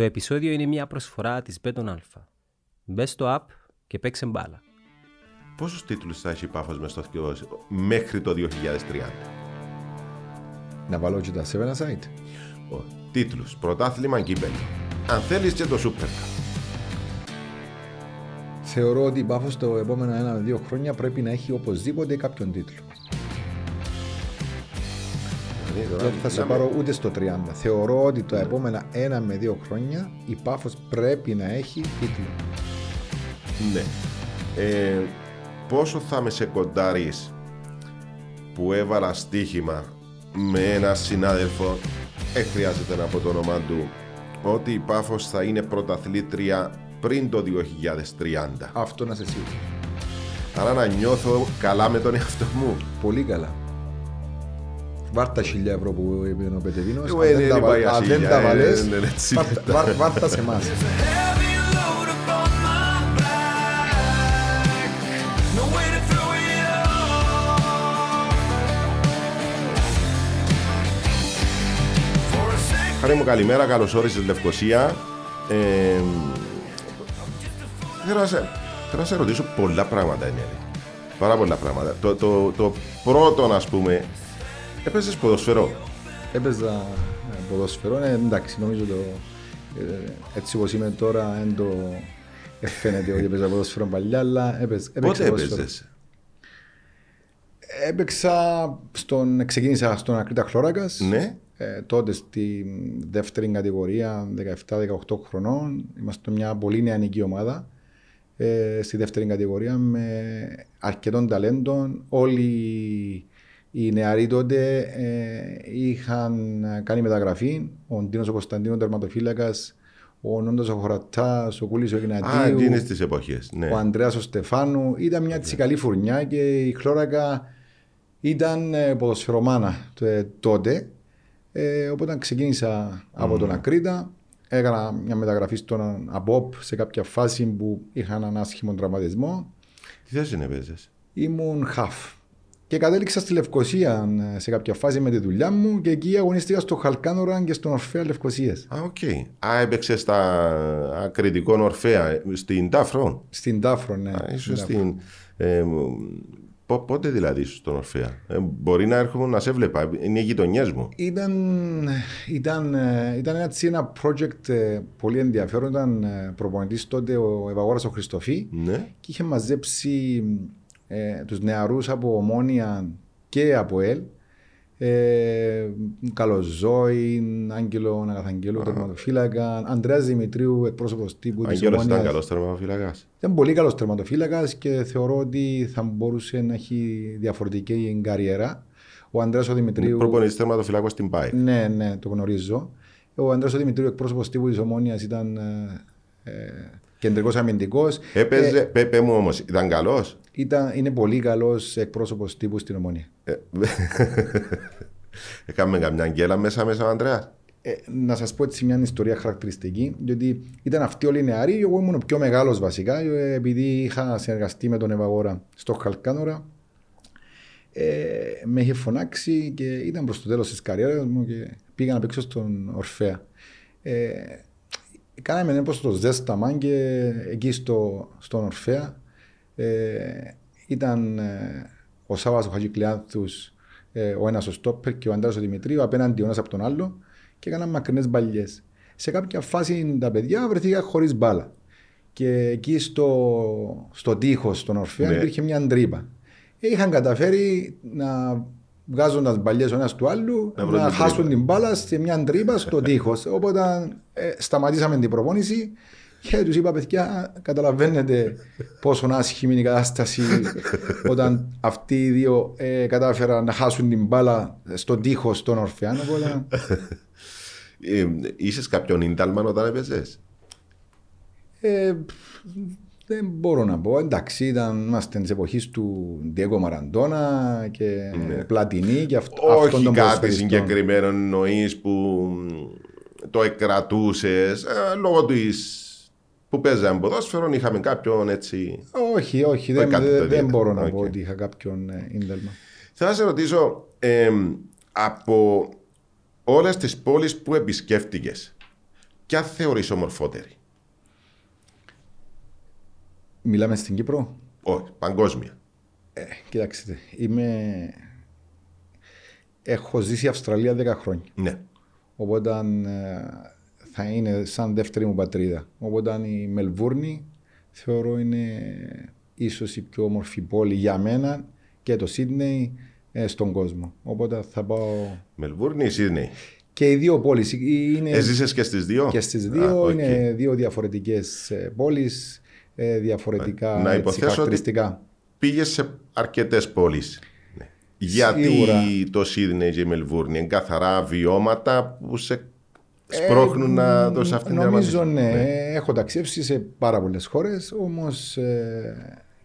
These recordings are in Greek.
Το επεισόδιο είναι μια προσφορά της Beton Alpha. Μπε στο app και παίξε μπάλα. Πόσους τίτλους θα έχει η Πάφος μες στο θκυο μέχρι το 2030. Να βάλω και τα 7 site. Ο, τίτλους, πρωτάθλημα κύπελο. Αν θέλεις και το Super Cup. Θεωρώ ότι η Πάφος το επόμενα ένα με δύο χρόνια πρέπει να έχει οπωσδήποτε κάποιον τίτλο. Δηλαδή, τώρα Δεν θα σε μιλάμε- πάρω ούτε στο 30. Θεωρώ ότι τα επόμενα ένα με δύο χρόνια η Πάφος πρέπει να έχει τίτλο. Ναι. Ε, πόσο θα με σε κοντάρεις που έβαλα στοίχημα με ένα συνάδελφο, δεν χρειάζεται να πω το όνομα του, ότι η Πάφος θα είναι πρωταθλήτρια πριν το 2030. Αυτό να σε σίγουρος. Άρα να νιώθω καλά με τον εαυτό μου. Πολύ καλά. Βάρτα χιλιά ευρώ που είπε ο Πετεβίνος. Εγώ, Αν ε, δεν δεν τα είπα βα- για αν δεν χίλια, τα ε, βαλές, ναι, ναι, έτσι βάρτα- είναι. βάρ- βάρτα σε εμάς. Heavy load upon my back. No way to throw it off. For a second. Χάρη μου καλημέρα, καλώς όρισες Λευκοσία. Ε, θέλω, να σε, θέλω να σε ρωτήσω πολλά πράγματα, Ενέλη. Πάρα πολλά πράγματα. Το, το, το πρώτο, ας πούμε, έπαιζες ποδοσφαιρό. Έπαιζα ε, ποδόσφαιρο, ε, εντάξει, νομίζω το, ε, έτσι όπως είμαι τώρα δεν το ε, φαίνεται ότι έπαιζα ποδόσφαιρο παλιά, αλλά έπαιζα, έπαιξα Πότε ποδόσφαιρο. έπαιζες; Έπαιξα, στον, ξεκίνησα στον Ακρίτα Χλώρακας, Ναι. ε, τότε στη δεύτερη κατηγορία, 17-18 χρονών, είμαστε μια πολύ νεανική ομάδα, ε, στη δεύτερη κατηγορία με αρκετών ταλέντων. Όλοι οι νεαροί τότε ε, είχαν κάνει μεταγραφή. Ο Ντίνος ο Κωνσταντίνος τερματοφύλακας, ο Νόντος ο Χωρατάς, ο Κούλης ο Α, Ignatiu, εκείνες τις εποχές. Ναι. ο Ανδρέας ο Στεφάνου. Ήταν μια έτσι καλή φουρνιά και η Χλώρακα ήταν ε, ποδοσφαιρομάνα ε, τότε. Ε, οπότε ξεκίνησα από τον Ακρίτα. Έκανα μια μεταγραφή στον ΑΠΟΠ σε κάποια φάση που είχα έναν άσχημο τραυματισμό. Τι θέση είναι έπαιζες. Ήμουν χαφ. Και κατέληξα στη Λευκοσία ε, σε κάποια φάση με τη δουλειά μου και εκεί αγωνίστηκα στο Χαλκάνορα και στον Ορφέα Λευκοσίας. Α, οκ. Α, έπαιξε στα ακριτικό Ορφέα, στην Τάφρο. Στην Τάφρο, ναι. Α, ίσως Στην Τάφρο. στην... Ε, πο- πότε δηλαδή ήσουν στον Ορφέα. Ε, μπορεί να έρχομαι να σε βλέπα. Είναι οι γειτονιές μου. Ήταν, ήταν, ε, ήταν έτσι ένα project ε, πολύ ενδιαφέρον. Ήταν ε, προπονητής τότε ο Ευαγόρας ο Χριστοφή Ναι. και είχε μαζέψει ε, τους νεαρούς από Ομόνια και από ΕΛ. Ε, Καλοζόη, Άγγελο Αγαθαγγέλου, τερματοφύλακα, Ανδρέας Δημητρίου, εκπρόσωπος τύπου της Αγγέλος ήταν Ομόνιας. καλός τερματοφύλακας. Ήταν πολύ καλός τερματοφύλακας και θεωρώ ότι θα μπορούσε να έχει διαφορετική καριέρα. Ο Ανδρέας ο Δημητρίου... Προπονητής τερματοφυλάκος στην ΠΑΕ. Ναι, ναι, το γνωρίζω. Ο Ανδρέας ο Δημητρίου, εκπρόσωπος τύπου της Ομόνιας, ήταν ε, ε, κεντρικός αμυντικός. Έπαιζε, πέ, πέ μου όμως, ήταν καλός; Ήταν, είναι πολύ καλός εκπρόσωπος τύπου στην Ομόνια. Ε, Έκαμε καμιά γκέλα μέσα μέσα ο Ανδρέας. Ε, να σας πω έτσι μια ιστορία χαρακτηριστική, διότι ήταν αυτοί όλοι οι νεαροί, εγώ ήμουν ο πιο μεγάλος βασικά, ε, επειδή είχα συνεργαστεί με τον Ευαγόρα στο Χαλκάνορα, ε, με είχε φωνάξει και ήταν προς το τέλος της καριέρας μου και πήγα να παίξω στον Ορφέα. Ε, κάναμε ένα το ζέσταμα και εκεί στο, στον Ορφέα ε, ήταν ε, ο Σάββας ο Χατζηκλιάνθους ε, ο ένας ο Στόπερ και ο Αντρέας ο Δημητρίου απέναντι ο ένας από τον άλλο και έκαναν μακρινές μπαλιές. Σε κάποια φάση τα παιδιά βρεθήκαν χωρίς μπάλα. Και εκεί στο, στο τείχος στον Ορφέα Ναι. υπήρχε μια τρύπα. Ε, Είχαν καταφέρει να βγάζοντας μπαλιές ο ένας του άλλου Να να, βρουν την χάσουν τρύπα. την μπάλα σε μια τρύπα στο τείχος. Οπότε ε, σταματήσαμε την προπόνηση και τους είπα: Παιδιά, καταλαβαίνετε πόσο άσχημη είναι η κατάσταση όταν αυτοί οι δύο ε, κατάφεραν να χάσουν την μπάλα στον τείχο των Ορφεάν. Οπότε Ε, Είσαι κάποιον ίνταλμαν όταν έπαιζες; ε, δεν μπορώ να πω. Εντάξει, ήταν, είμαστε της εποχής του Ντιέγκο Μαραντόνα και Πλατινί και αυτ, αυτών Ναι. Όχι των κάτι ποδοσφαιριστών. συγκεκριμένο εννοείς που μ, το εκκρατούσε λόγω της που παίζαμε ποδόσφαιρο, είχαμε κάποιον έτσι. Όχι, όχι, Όχι δεν, κάτι δεν, το δεν ιδιαίτερο. μπορώ να Οκ. πω ότι είχα κάποιον ε, ίνδαλμα. Θέλω να σε ρωτήσω, εμ, από όλες τις πόλεις που επισκέφτηκες, Ποια θεωρείς ομορφότερη; Μιλάμε στην Κύπρο; Όχι, παγκόσμια. Ε, κοιτάξτε, είμαι... Έχω ζήσει Αυστραλία 10 χρόνια. Ναι. Οπότε ε, θα είναι σαν δεύτερη μου πατρίδα. Οπότε η Μελβούρνη θεωρώ είναι ίσως η πιο όμορφη πόλη για μένα και το Σίδνεϊ ε, στον κόσμο. Οπότε θα πάω... Μελβούρνη ή Σίδνεϊ; Και οι δύο πόλεις είναι... Έζησες και στις δύο; Και στις Α, δύο οκ. είναι δύο διαφορετικές ε, πόλεις, ε, διαφορετικά Να έτσι, υποθέσω ότι- χαρακτηριστικά. Πήγες σε αρκετές πόλεις. Ναι. Γιατί Σίγουρα. το Σίδνεϊ και η Μελβούρνη είναι καθαρά βιώματα που σε σπρώχνουν να δώσει αυτήν την Ε, Νομίζω δραματισμό. ναι, έχω ταξιδέψει σε πάρα πολλές χώρες, όμως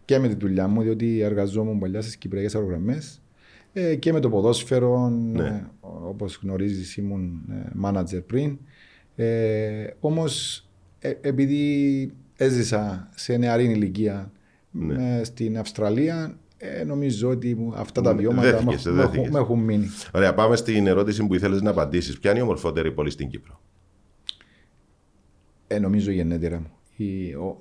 και με τη δουλειά μου, διότι εργαζόμουν παλιά στις κυπριακές αερογραμμές ε, και με το ποδόσφαιρο, Ναι. ε, όπως γνωρίζεις ήμουν μάνατζερ πριν. Ε, όμως ε, επειδή έζησα σε νεαρή ηλικία Ναι. ε, στην Αυστραλία, ε, νομίζω ότι μου- αυτά τα Ναι, βιώματα δέθηκες, με, έχουν- με δέθηκες. έχουν- με έχουν μείνει. Ωραία, πάμε στην ερώτηση που ήθελες να απαντήσεις. Ποια είναι η ομορφότερη πόλη στην Κύπρο; Ε, νομίζω γενέτειρα μου. Η, ο,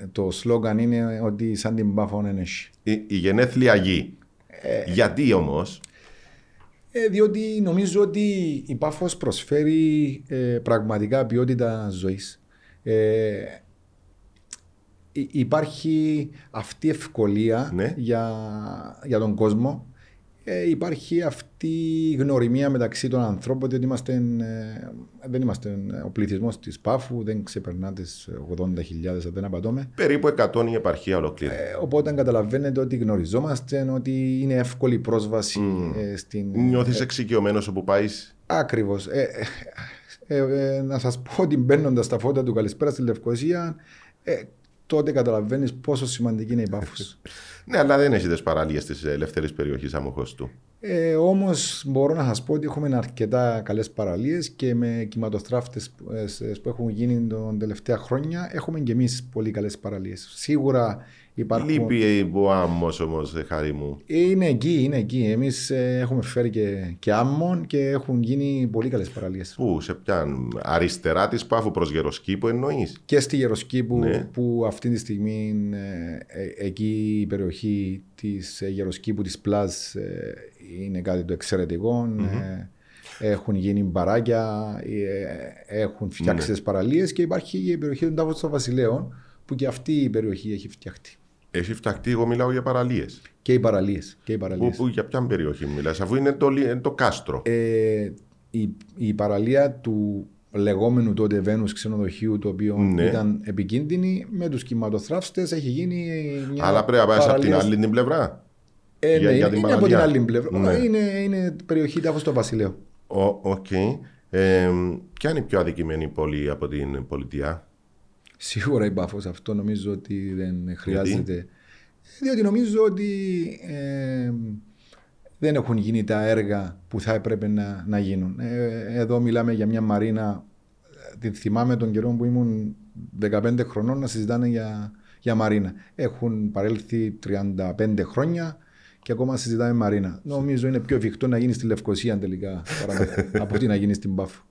ε, το σλόγκαν είναι ότι σαν την Πάφο εν έχει. Η, η γενέθλια γη. Γιατί όμως, Ε, διότι νομίζω ότι η Πάφος προσφέρει ε, πραγματικά ποιότητα ζωής. Ε, υ- υπάρχει αυτή η ευκολία Ναι. για, για τον κόσμο. Ε, υπάρχει αυτή η γνωριμία μεταξύ των ανθρώπων ότι είμαστε, ε, δεν είμαστε ο πληθυσμός της Πάφου, δεν ξεπερνά τις 80.000, αν δεν απατώμε. περίπου 100 η επαρχία ολόκληρη. Ε, οπότε καταλαβαίνετε ότι γνωριζόμαστε, ότι είναι εύκολη πρόσβαση ε, στην. Νιώθεις εξοικειωμένος όπου πάεις; Ακριβώς. Ε, ε, ε, ε, να σας πω ότι μπαίνοντας τα φώτα του Καλησπέρα στη Λευκοσία, ε, τότε καταλαβαίνεις πόσο σημαντική είναι η Πάφος. Ναι, αλλά δεν έχει τις παραλίε της ελεύθερης περιοχής Αμοχωστού. Ε, Όμως μπορώ να σας πω ότι έχουμε αρκετά καλές παραλίες και με κυματοστράφτε που, ε, σε- που έχουν γίνει τον τελευταία χρόνια έχουμε και εμείς πολύ καλές παραλίες. Σίγουρα υπάρχουν. Λείπει ο άμμος όμως, χάρη μου. Είναι εκεί, είναι εκεί. Εμείς έχουμε φέρει και, και άμμον και έχουν γίνει πολύ καλές παραλίες. Πού, σε πιαν αριστερά της Πάφου προς Γεροσκήπο εννοείς; Και στη Γεροσκήπου Ναι. που αυτή τη στιγμή ε, ε, εκεί η περιοχή της ε, Γεροσκήπου της Πλάζ ε, είναι κάτι το εξαιρετικο Ε, έχουν γίνει μπαράκια, ε, έχουν φτιάξεις Ναι. τις παραλίες και υπάρχει και η περιοχή των Τάφων των Βασιλέων που και αυτή η περιοχή έχει φτιαχτεί. Έχει φτιαχτεί, εγώ μιλάω για παραλίες. Και οι παραλίες. Και οι Πού, παραλίες. πού, για ποια περιοχή μιλάς, αφού είναι το, λι- το κάστρο. Ε, η, η παραλία του λεγόμενου τότε Βένους ξενοδοχείου το οποίο Ναι. ήταν επικίνδυνη με τους κυματοθραύστες έχει γίνει μια αλλά πρέπει να πάει από την παραλία άλλη την πλευρά. Ε, Για- ναι, για είναι, την είναι από την παραλία. άλλη πλευρά. Ναι. Είναι, είναι περιοχή Τάφος των Βασιλέων. Ο- Οκ. Ε, ποια είναι η πιο αδικημένη πόλη από την πολιτεία; Σίγουρα η Πάφος αυτό νομίζω ότι δεν χρειάζεται. Διότι νομίζω ότι ε, δεν έχουν γίνει τα έργα που θα έπρεπε να, να γίνουν. Ε, εδώ μιλάμε για μια μαρίνα. ε, Την θυμάμαι τον καιρό που ήμουν 15 χρονών να συζητάνε για, για μαρίνα. Έχουν παρέλθει 35 χρόνια και ακόμα συζητάμε μαρίνα. Νομίζω είναι πιο εφικτό να γίνει στη Λευκοσία τελικά παρά από ότι να γίνει στην Πάφο.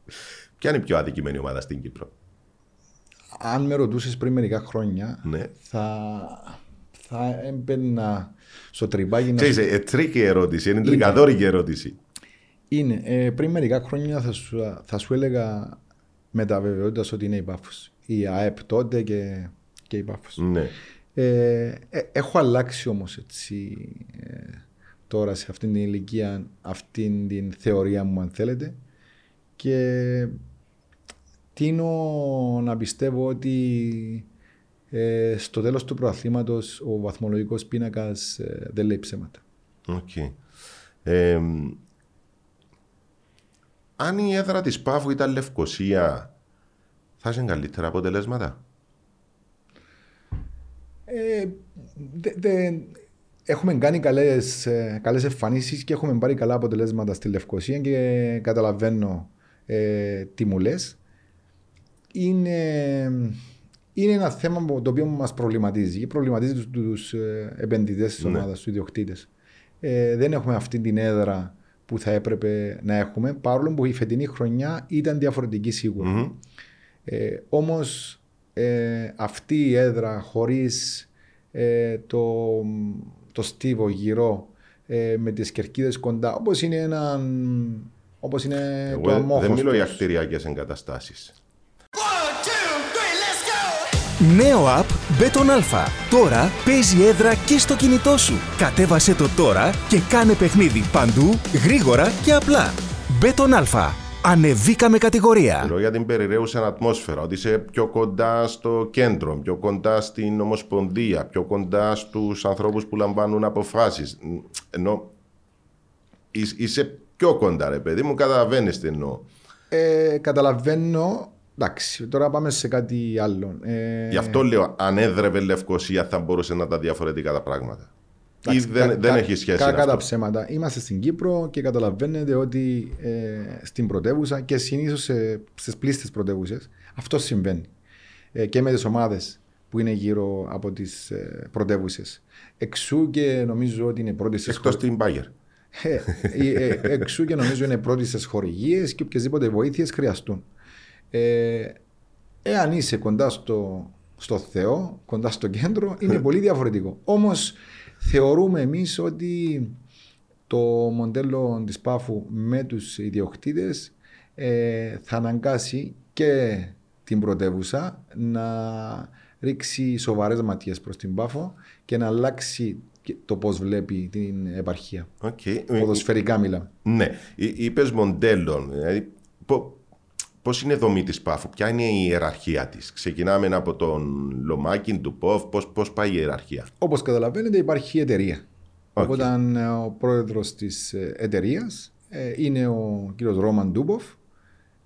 Ποια είναι η πιο αδικημένη ομάδα στην Κύπρο; αν με ρωτούσες πριν μερικά χρόνια, Ναι. θα, θα έμπαινα στο τρυπάκι να Ξέρεις, ε, τρίκη ερώτηση, είναι τρικαδόρικη ερώτηση. Είναι. Ε, πριν μερικά χρόνια θα σου, θα σου έλεγα με τα βεβαιότητας ότι είναι η Πάφος. Η ΑΕΠ τότε και, και η Πάφος. Ναι. Ε, ε, έχω αλλάξει όμως έτσι ε, τώρα σε αυτήν την ηλικία αυτήν την θεωρία μου αν θέλετε και τίνω να πιστεύω ότι ε, στο τέλος του πρωταθλήματος ο βαθμολογικός πίνακας ε, δεν λέει ψέματα. Οκ. Ε, αν η έδρα της Πάφου ήταν Λευκοσία, θα είχε καλύτερα αποτελέσματα; Ε, δε- δε- έχουμε κάνει καλές, ε, καλές εμφανίσεις και έχουμε πάρει καλά αποτελέσματα στη Λευκοσία και καταλαβαίνω ε, τι μου λες. Είναι, είναι ένα θέμα που- το οποίο μας προβληματίζει και προβληματίζει τους, τους ε, επενδυτές της Ναι. ομάδας, τους ιδιοκτήτες. Ε, δεν έχουμε αυτή την έδρα που θα έπρεπε να έχουμε, παρόλο που η φετινή χρονιά ήταν διαφορετική σίγουρα. Μμμ. Ε, όμως ε, αυτή η έδρα χωρίς ε, το, το στίβο γύρω ε, με τις κερκίδες κοντά όπως είναι έναν όπως είναι το Εγώ δεν αμόχωστος. μιλώ για κτηριακές εγκαταστάσεις. Νέο app Beton Alpha. Τώρα παίζει έδρα και στο κινητό σου. Κατέβασε το τώρα και κάνε παιχνίδι παντού, γρήγορα και απλά. Beton Alpha. Ανεβήκαμε κατηγορία. Μιλώ για την περιραίουσα ατμόσφαιρα, ότι είσαι πιο κοντά στο κέντρο, πιο κοντά στην ομοσπονδία, πιο κοντά στους ανθρώπους που λαμβάνουν αποφάσεις. Ενώ είσαι- είσαι πιο κοντά, ρε παιδί μου, καταλαβαίνεις τι εννοώ. Ε, καταλαβαίνω. Εντάξει, τώρα πάμε σε κάτι άλλο. Ε, Γι' αυτό λέω, αν έδρευε Λευκοσία θα μπορούσε να τα διαφορετικά τα πράγματα. Ή εντάξει, δεν, κα- δεν κα- έχει σχέση Κακά τα αυτό. ψέματα. Είμαστε στην Κύπρο και καταλαβαίνετε ότι ε, στην πρωτεύουσα και συνήθως στις πλήστες πρωτεύουσες αυτό συμβαίνει. Ε, και με τις ομάδες που είναι γύρω από τις ε, πρωτεύουσες. Εξού και νομίζω ότι είναι πρώτη στις Εκτός την Μπάγκερ. Ε, ε, ε, εξού και νομίζω είναι πρώτη στις χορηγίες και οποιασδήποτε βοήθειες χρειαστούν. Ε, εάν είσαι κοντά στο, στο Θεό, κοντά στο κέντρο, είναι πολύ διαφορετικό. Όμως θεωρούμε εμείς ότι το μοντέλο της Πάφου με τους ιδιοκτήτες ε, θα αναγκάσει και την πρωτεύουσα να ρίξει σοβαρές ματιές προς την Πάφο και να αλλάξει και το πώς βλέπει την επαρχία. Οκ. Ποδοσφαιρικά μιλάμε. Ναι, είπες μοντέλων. Δηλαδή, Πώς είναι η δομή της ΠΑΦΟ, ποια είναι η ιεραρχία της; Ξεκινάμε από τον Λομάκιν, του ΠΟΦ, πώς πάει η ιεραρχία; Όπως καταλαβαίνετε υπάρχει εταιρεία. Οκ. Οπότε ε, ο πρόεδρος της ε, εταιρείας ε, είναι ο κύριος Ρόμαν Ντούμποφ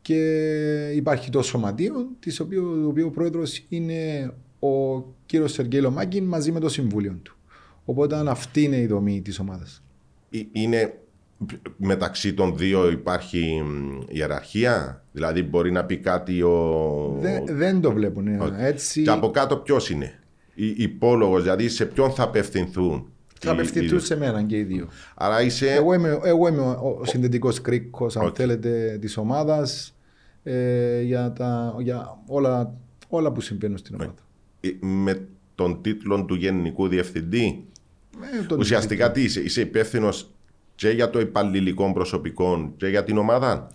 και υπάρχει το σωματείο της οποίου, του οποίου ο πρόεδρος είναι ο κύριος Σεργκέι Λομάκιν μαζί με το συμβούλιο του. Οπότε αυτή είναι η δομή της ομάδας. Ε, Είναι μεταξύ των δύο υπάρχει μ, ιεραρχία, δηλαδή μπορεί να πει κάτι ο. Δεν, δεν το βλέπουν ε, Οκ. έτσι. Και από κάτω ποιος είναι; Η, υπόλογος, δηλαδή σε ποιον θα απευθυνθούν. Θα οι- απευθυνθούν οι- σε μένα και οι δύο. Άρα είσαι. Εγώ είμαι, εγώ είμαι ο, ο συνδετικός κρίκος, αν Οκ. θέλετε, της ομάδας ε, για, τα, για όλα, όλα που συμβαίνουν στην ομάδα. ε, με τον τίτλο του Γενικού Διευθυντή. Ε, τον- Ουσιαστικά τι είσαι, είσαι υπεύθυνος και για το υπαλληλικό προσωπικό και για την ομάδα.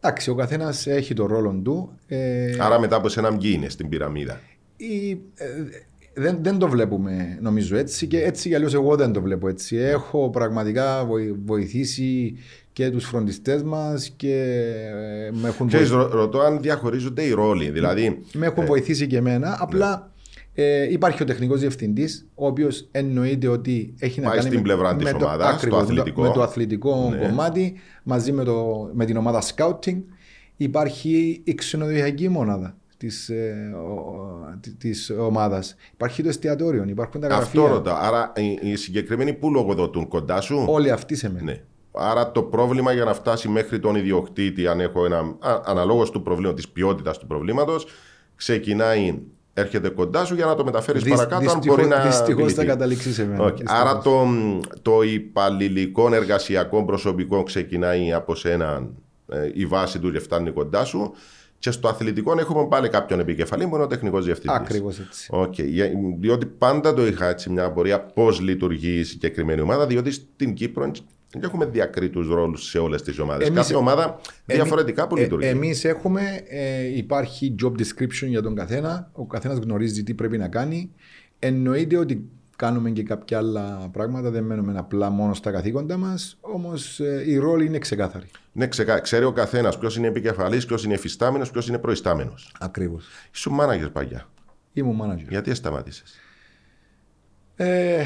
Εντάξει, ο καθένας έχει το ρόλο του. Ε, Άρα μετά από σένα ποιοι είναι στην πυραμίδα. η- ε, δεν, δεν το βλέπουμε νομίζω έτσι και έτσι κι αλλιώς εγώ δεν το βλέπω έτσι. Έχω πραγματικά βοη- βοηθήσει και τους φροντιστές μας και ε, με έχουν, Ξέρεις, βοη- ρω- ρωτώ αν διαχωρίζονται οι ρόλοι. Δηλαδή, με έχουν βοηθήσει και εμένα. Απλά ε, υπάρχει ο τεχνικός διευθυντής ο οποίος εννοείται ότι έχει να Πάει κάνει στην με, πλευρά της με το, ομάδας, ακριβώς, το αθλητικό. με το αθλητικό Ναι. κομμάτι μαζί με, το, με την ομάδα scouting. Υπάρχει η ξενοδοχειακή μονάδα της, ε, ο- ο- τη- της ομάδας. Υπάρχει το εστιατόριο, υπάρχουν τα γραφεία. αυτό ρωτάω. Άρα οι, οι συγκεκριμένοι που λογοδοτούν κοντά σου; Όλοι αυτοί σε μένα. Ναι. Άρα το πρόβλημα για να φτάσει μέχρι τον ιδιοκτήτη, αν έχω ένα. Α, αναλόγως του προβλήματος, της ποιότητας του προβλήματος, ξεκινάει, έρχεται κοντά σου για να το μεταφέρεις Δυσ- παρακάτω, αν δυστυχώς- μπορεί να. δυστυχώς λυθεί. θα καταλήξεις σε μένα. Οκ. Δυστυχώς. Άρα το, το υπαλληλικό εργασιακό προσωπικό ξεκινάει από σένα ε, η βάση του και φτάνει κοντά σου. Και στο αθλητικό έχουμε πάλι κάποιον επικεφαλή που είναι ο τεχνικός διευθυντής. Ακριβώς έτσι. Οκ. Για- Διότι πάντα το είχα έτσι μια απορία πώς λειτουργεί η συγκεκριμένη ομάδα, διότι στην Κύπρο δεν έχουμε διακρίτους ρόλους σε όλες τις ομάδες. Εμείς- Κάθε ομάδα διαφορετικά που Ε, λειτουργεί. εμείς έχουμε, ε, υπάρχει job description για τον καθένα. Ο καθένας γνωρίζει τι πρέπει να κάνει. Εννοείται ότι κάνουμε και κάποια άλλα πράγματα. Δεν μένουμε απλά μόνο στα καθήκοντα μας. Όμως ε, η ρόλη είναι ξεκάθαρη. Ναι, ξεκα... ξέρει ο καθένας ποιος είναι επικεφαλής, ποιος είναι εφιστάμενος, ποιος είναι προϊστάμενος. Ακριβώς. Ήσουν μάναγερ παλιά. Είμαι ο manager. Γιατί σταμάτησες; Ε,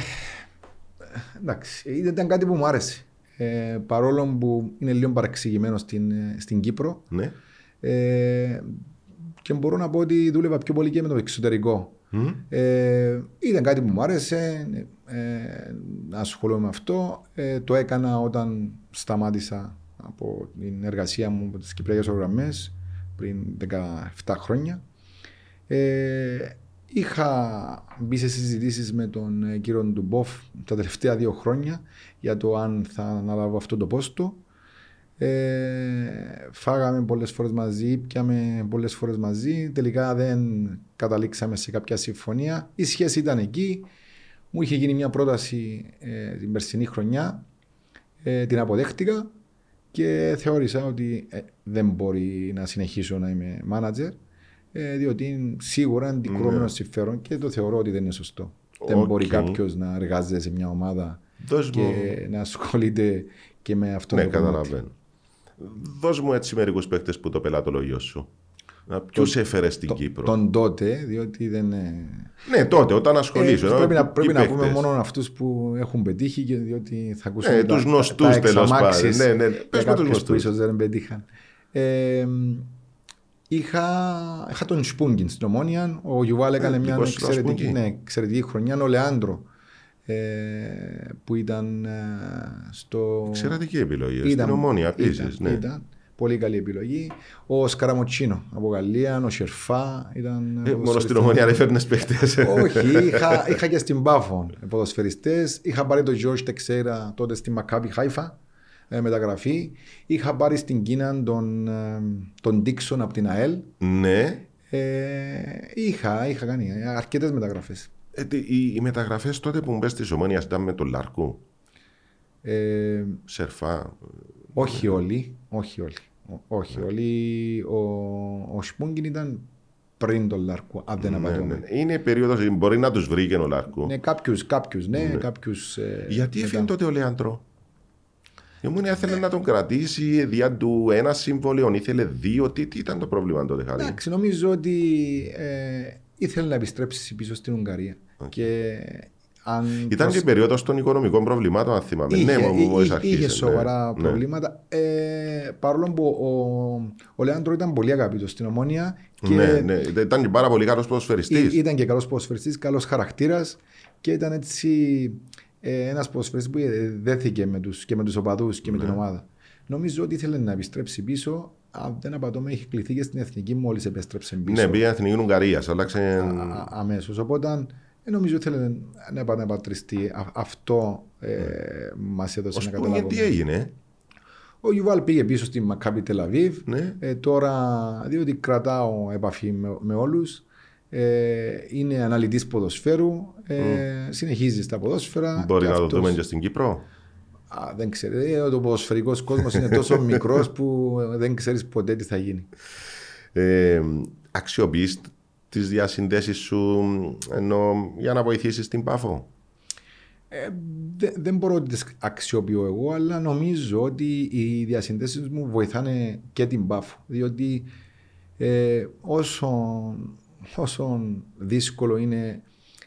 εντάξει, ήταν κάτι που μου άρεσε. Ε, παρόλο που είναι λίγο παραξηγημένο στην, ε, στην Κύπρο, Ναι. Ε, και μπορώ να πω ότι δούλευα πιο πολύ και με το εξωτερικό. Ε, ήταν κάτι που μου άρεσε ε, να ασχολούμαι με αυτό. Ε, το έκανα όταν σταμάτησα από την εργασία μου από τις Κυπριακές Ορογραμμές πριν 17 χρόνια. Ε, είχα μπει σε συζητήσεις με τον ε, κύριο Ντουμπόφ τα τελευταία δύο χρόνια για το αν θα αναλάβω αυτό το πόστο. Ε, φάγαμε πολλές φορές μαζί, πιάμε πολλές φορές μαζί. Τελικά δεν καταλήξαμε σε κάποια συμφωνία. Η σχέση ήταν εκεί. Μου είχε γίνει μια πρόταση ε, την περσινή χρονιά. Ε, την αποδέχτηκα και θεώρησα ότι ε, δεν μπορεί να συνεχίσω να είμαι manager ε, διότι είναι σίγουρα αντικρουόμενο Ναι. συμφέρον και το θεωρώ ότι δεν είναι σωστό. Δεν μπορεί Οκ. κάποιος να εργάζεται σε μια ομάδα Δώσ' και μου- να ασχολείται και με αυτό Ναι, το κομμάτι. καταλαβαίνω. Δώσ' μου έτσι μερικούς παίκτες που το πελατολόγιό σου. Ποιος έφερες στην Το- Κύπρο; Τον τότε, διότι δεν. ε, Ναι, τότε, όταν ασχολείσαι. ε, ε, πρέπει να, τι πρέπει να πούμε παίκτες. μόνο αυτούς που έχουν πετύχει και διότι θα ακούσουμε. Ναι, τα- τους τα- γνωστούς τα τέλος εξαμάξεις πάντων. Ναι, ναι, ναι. για Πες μου τους κάποιους γνωστούς. που ίσως δεν πετύχαν. Ε, είχα, είχα τον Σπούγκιν στην Ομόνια. Ο Γιουβάλ έκανε μια δικός σου τον εξαιρετική, Σπούγκιν. ναι, εξαιρετική χρονιά. Ο Λεάντρο ε, που ήταν ε, στο. Εξαιρετική επιλογή. Στην ομόνια επίση. ήταν, Ναι. ήταν. Πολύ καλή επιλογή. Ο Σκαραμοτσίνο από Γαλλία, ο Σερφά ήταν. Ε, μόνο στην ποδοσφαιριστής. ομόνια δεν έφερνε παίκτες. Όχι, είχα, είχα και στην Πάφο ποδοσφαιριστέ. Είχα πάρει τον George Τεξέρα τότε στη Μακάβι Χάιφα ε, μεταγραφή. Είχα πάρει στην Κίνα τον, ε, τον Dixon από την ΑΕΛ. ναι. Ε, είχα, είχα κάνει αρκετές μεταγραφές. Ε, τι- οι, οι μεταγραφές τότε που μπε της ομόνιας ήταν με τον Λαρκού; Ε, Σερφά. όχι όλοι. Όχι όλοι. Ό- Όχι όλοι. Ο, ο Σπούγκιν ήταν πριν τον Λαρκού, αν δεν Ναι, απατώμε. ναι. Είναι η περίοδος, μπορεί να τους βρει και ο Λαρκού. Ναι, κάποιους, κάποιους, ναι, κάποιους... ε, Γιατί μετά. έφυγε τότε ο Λεάντρο. Η ομόνια ήθελε να τον κρατήσει διά του ένα συμβόλαιο, ήθελε δύο. Τι, τι ήταν το πρόβλημα τότε, Χάρη; Εντάξει, νομίζω ότι ε, ήθελε να επιστρέψει πίσω στην Ουγγαρία. Και αν Ήταν προσ- και η περίοδος των οικονομικών προβλημάτων, αν θυμάμαι. είχε, ναι, μου είχε- μόλις είχε αρχίσες, σοβαρά ναι. προβλήματα. Ε, παρόλο που ο, ο Λέαντρο ήταν πολύ αγαπητός στην Ομόνια και Ναι, ναι. Ήταν και πάρα πολύ καλός ποδοσφαιριστής. Ή- Ήταν και καλός ποδοσφαιριστής, καλός χαρακτήρας και ήταν έτσι ε, ένας ποδοσφαιριστής που ε, δέθηκε με τους, και με τους οπαδούς και με Ναι. την ομάδα. Νομίζω ότι ήθελε να επιστρέψει πίσω. Αν δεν απατώμε, έχει κληθεί και στην εθνική μόλις επέστρεψε πίσω. Ναι, πήγε εθνική Ουγγαρίας. Άλλαξε. Αμέσως. Οπότε ε, νομίζω ήθελε να επαναπατριστεί. Α- Αυτό ε, μας έδωσε Ο να Σπούγγιν τι καταλάβουμε. έγινε; Ο Γιουβάλ πήγε πίσω στη Μακάμπι Τελαβίβ. Ναι. Ε, τώρα, διότι κρατάω επαφή με, με όλους, ε, είναι αναλυτής ποδοσφαίρου, ε, συνεχίζει στα ποδόσφαιρα. Μπορεί και να το αυτός- δούμε και στην Κύπρο; Α, δεν ξέρω, ε, ο ποδοσφαιρικός κόσμος είναι τόσο μικρός που ε, δεν ξέρεις ποτέ τι θα γίνει. Ε, Αξιοποιείς τις διασυνδέσεις σου ενώ, για να βοηθήσεις την Πάφο; Ε, δε- δεν μπορώ ότι τις αξιοποιώ εγώ, αλλά νομίζω ότι οι διασυνδέσεις μου βοηθάνε και την Πάφο. Διότι ε, όσο, όσο δύσκολο είναι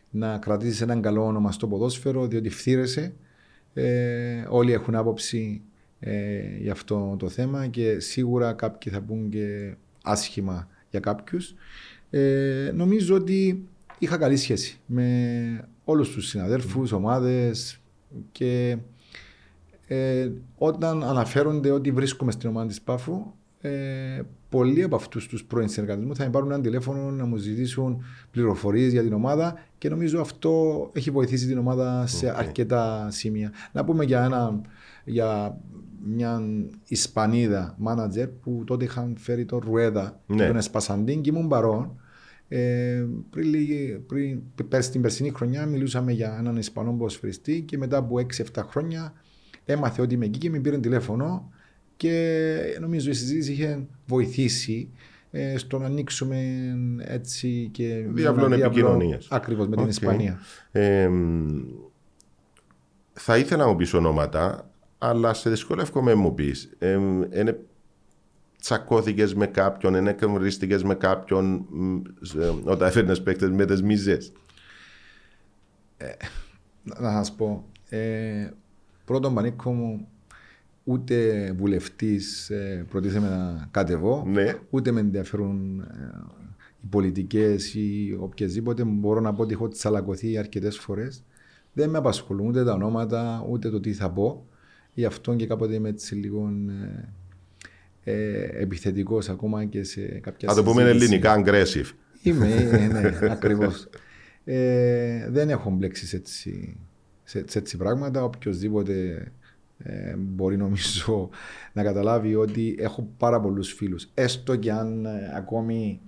να κρατήσεις έναν καλό όνομα στο ποδόσφαιρο, διότι φθήρεσαι, ε, όλοι έχουν άποψη ε, για αυτό το θέμα και σίγουρα κάποιοι θα πούν και άσχημα για κάποιους. Ε, νομίζω ότι είχα καλή σχέση με όλους τους συναδέλφους, ομάδες και ε, όταν αναφέρονται ότι βρίσκομαι στην ομάδα της Πάφου ε, πολλοί από αυτούς τους πρώην συνεργάτες μου θα με πάρουν ένα τηλέφωνο να μου ζητήσουν πληροφορίες για την ομάδα και νομίζω αυτό έχει βοηθήσει την ομάδα σε αρκετά σημεία. Να πούμε για, ένα, για μια Ισπανίδα μάνατζερ που τότε είχαν φέρει τον Ρουέδα Ναι. και τον Εσπασαντίν και ήμουν παρόν. Ε, πριν, λίγη- πριν, πέρσι την περσινή χρονιά μιλούσαμε για έναν Ισπανό ποδοσφαιριστή και μετά από 6-7 χρόνια έμαθε ότι είμαι εκεί και με πήρε τηλέφωνο και νομίζω η συζήτηση είχε βοηθήσει ε, στο να ανοίξουμε έτσι και Διάβλων επικοινωνίας. Ακριβώς με την Οκ. Ισπανία. Ε, θα ήθελα να μου πεις ονόματα, αλλά σε δυσκολεύομαι μου πεις. Ε, είναι τσακώθηκες με κάποιον, είναι εκνευρίστηκε με κάποιον μ, σε- όταν έφερνες παίκτες με τις μίζες; Να να σας πω, ε, πρώτον Πανίκο μου ούτε βουλευτής ε, προτίθεμαι να κατεβώ, Ναι. ούτε με ενδιαφέρουν ε, οι πολιτικές ή οποιασδήποτε. Μπορώ να πω ότι έχω τσαλακωθεί αρκετές φορές. Δεν με απασχολούν ούτε τα ονόματα, ούτε το τι θα πω. Γι' αυτό και κάποτε είμαι έτσι λίγο ε, ε, επιθετικός ακόμα και σε κάποια Θα το πούμε συζήτηση. ελληνικά, aggressive. Είμαι, ε, ναι, ακριβώς. Ε, δεν έχω μπλέξει σε έτσι, σε, σε έτσι πράγματα. Οποιοςδήποτε ε, μπορεί νομίζω να καταλάβει ότι έχω πάρα πολλούς φίλους. Έστω και αν ε, ακόμη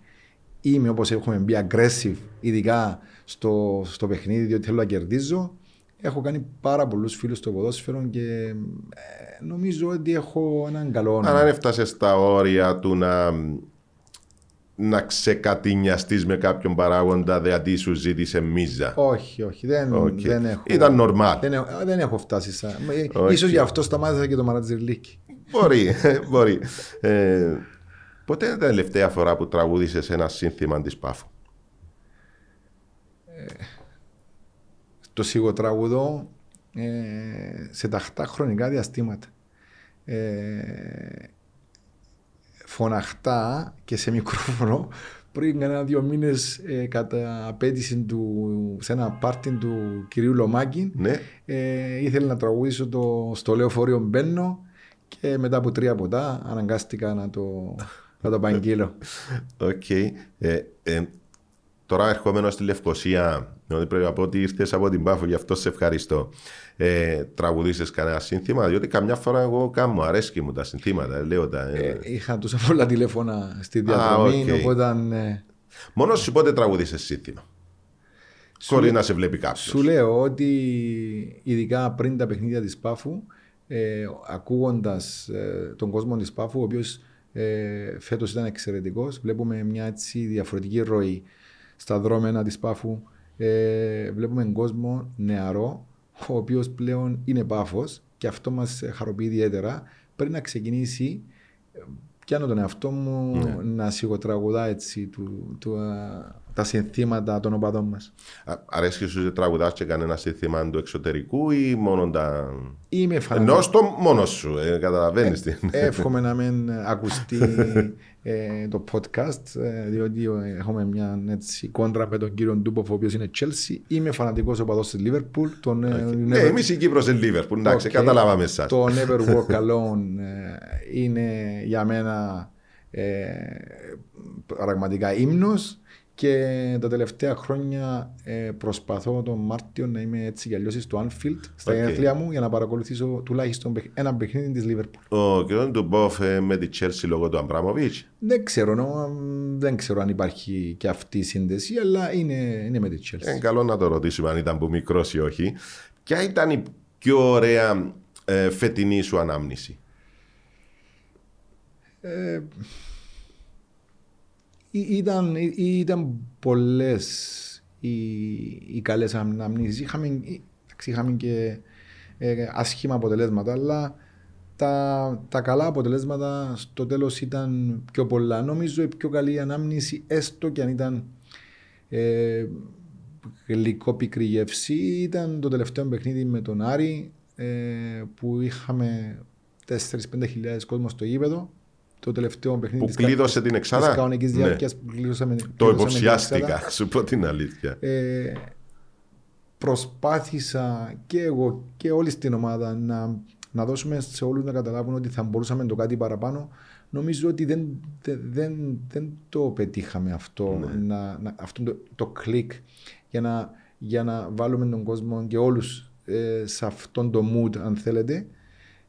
είμαι όπως έχουμε μπει aggressive, ειδικά στο, στο παιχνίδι, διότι θέλω να κερδίζω, έχω κάνει πάρα πολλούς φίλους στο ποδόσφαιρο και ε, νομίζω ότι έχω έναν καλό όνομα. Αν έφτασε στα όρια του να, να ξεκατηνιαστείς με κάποιον παράγοντα, δηλαδή σου ζήτησε μίζα. Όχι, όχι, δεν, Οκ. δεν έχω. Ήταν normal. Δεν έχω, δεν έχω φτάσει σαν. Όχι. Ίσως γι' αυτό σταμάτησα και το μανατζερλίκι. Μπορεί, μπορεί. Ε, πότε είναι τα τελευταία φορά που τραγούδησες ένα σύνθημα της Πάφου; Το σιγοτραγουδώ ε, σε ταχτά χρονικά διαστήματα. Ε, φωναχτά και σε μικρόφωνο πριν κανένα δύο μήνες ε, κατά απαίτηση του, σε ένα πάρτι του κυρίου Λομάκη Ναι. ε, ήθελε να τραγουδήσω το στο λεωφορείο Μπαίνω και μετά από τρία ποτά αναγκάστηκα να το, να το απαγγείλω. Οκ. Ε, ε, τώρα ερχόμενος στη Λευκοσία, ότι πρέπει να πω ότι ήρθες από την Πάφο, γι' αυτό σε ευχαριστώ. Ε, τραγουδήσεις κανένα σύνθημα, διότι καμιά φορά εγώ κάνω, αρέσκει μου τα συνθήματα. Λέω τα, ε. Ε, είχα τόσα πολλά τηλέφωνα στη διαδρομή, οκ. οπότε ε, Μόνος σου πότε τραγουδήσεις σύνθημα; Χωρίς να σε βλέπει κάποιος. Σου λέω ότι ειδικά πριν τα παιχνίδια της Πάφου, ε, ακούγοντας ε, τον κόσμο της Πάφου, ο οποίος ε, φέτος ήταν εξαιρετικός, βλέπουμε μια έτσι διαφορετική ροή στα δρόμενα της Πάφου. Ε, βλέπουμε κόσμο νεαρό, ο οποίος πλέον είναι Πάφος και αυτό μας χαροποιεί ιδιαίτερα. Πριν να ξεκινήσει, ε, πιάνω τον εαυτό μου να σιγοτραγουδά έτσι του, του, α, τα συνθήματα των οπαδών μας. Α- Αρέσκει σου να τραγουδάς και κανένα σύνθημα του εξωτερικού ή μόνο τα... Είμαι φανατικός. Ενώ στο μόνος σου, ε, καταλαβαίνεις τι. Εύχομαι να μην ακουστεί ε, το podcast, ε, διότι ε, έχουμε μια έτσι, κόντρα με τον κύριο Ντούποφ, ο οποίος είναι Chelsea. Είμαι φανατικός οπαδός της Liverpool. Τον, ε, Ναι, never- εμείς η Κύπρος είναι Liverpool, εντάξει, Οκ. καταλάβαμε εσάς. Το Never Walk Alone ε, είναι για μένα ε, πραγματικά ύμνος και τα τελευταία χρόνια ε, προσπαθώ τον Μάρτιο να είμαι έτσι κι αλλιώς στο Anfield στα Οκ. γενέθλια μου για να παρακολουθήσω τουλάχιστον παιχ- ένα παιχνίδι της Liverpool. Ο κ. Ντουμπόφ ε, με τη Chelsea λόγω του Αμπράμοβιτς; Δεν ξέρω, νο, δεν ξέρω αν υπάρχει και αυτή η σύνδεση, αλλά είναι, είναι με τη Chelsea. Είναι καλό να το ρωτήσουμε αν ήταν που μικρός ή όχι. Ποια ήταν η πιο ωραία ε, φετινή σου ανάμνηση; Ε, Ή- Ήταν, ή- ήταν πολλές οι, οι καλές αναμνήσεις. Είχαμε, ή- εντάξει, είχαμε και ε, άσχημα αποτελέσματα, αλλά τα, τα καλά αποτελέσματα στο τέλος ήταν πιο πολλά. Νομίζω η πιο καλή ανάμνηση, έστω και αν ήταν ε, γλυκό πικρή γεύση, ήταν το τελευταίο παιχνίδι με τον Άρη ε, που είχαμε 4-5 χιλιάδες κόσμο στο γήπεδο. Το τελευταίο παιχνίδι Που της κλείδωσε κα- την εξάδα; Της κανονικής Ναι. διάρκειας που κλείδωσαμε. Το κλείδωσαμε την εξάδα. υποψιάστηκα, σου πω την αλήθεια. Ε, προσπάθησα και εγώ και όλη στην ομάδα να, να δώσουμε σε όλους να καταλάβουν ότι θα μπορούσαμε το κάτι παραπάνω. Νομίζω ότι δεν, δεν, δεν, δεν το πετύχαμε αυτό, να, να, αυτό το, το κλικ για να, για να βάλουμε τον κόσμο και όλους ε, σε αυτόν το mood αν θέλετε.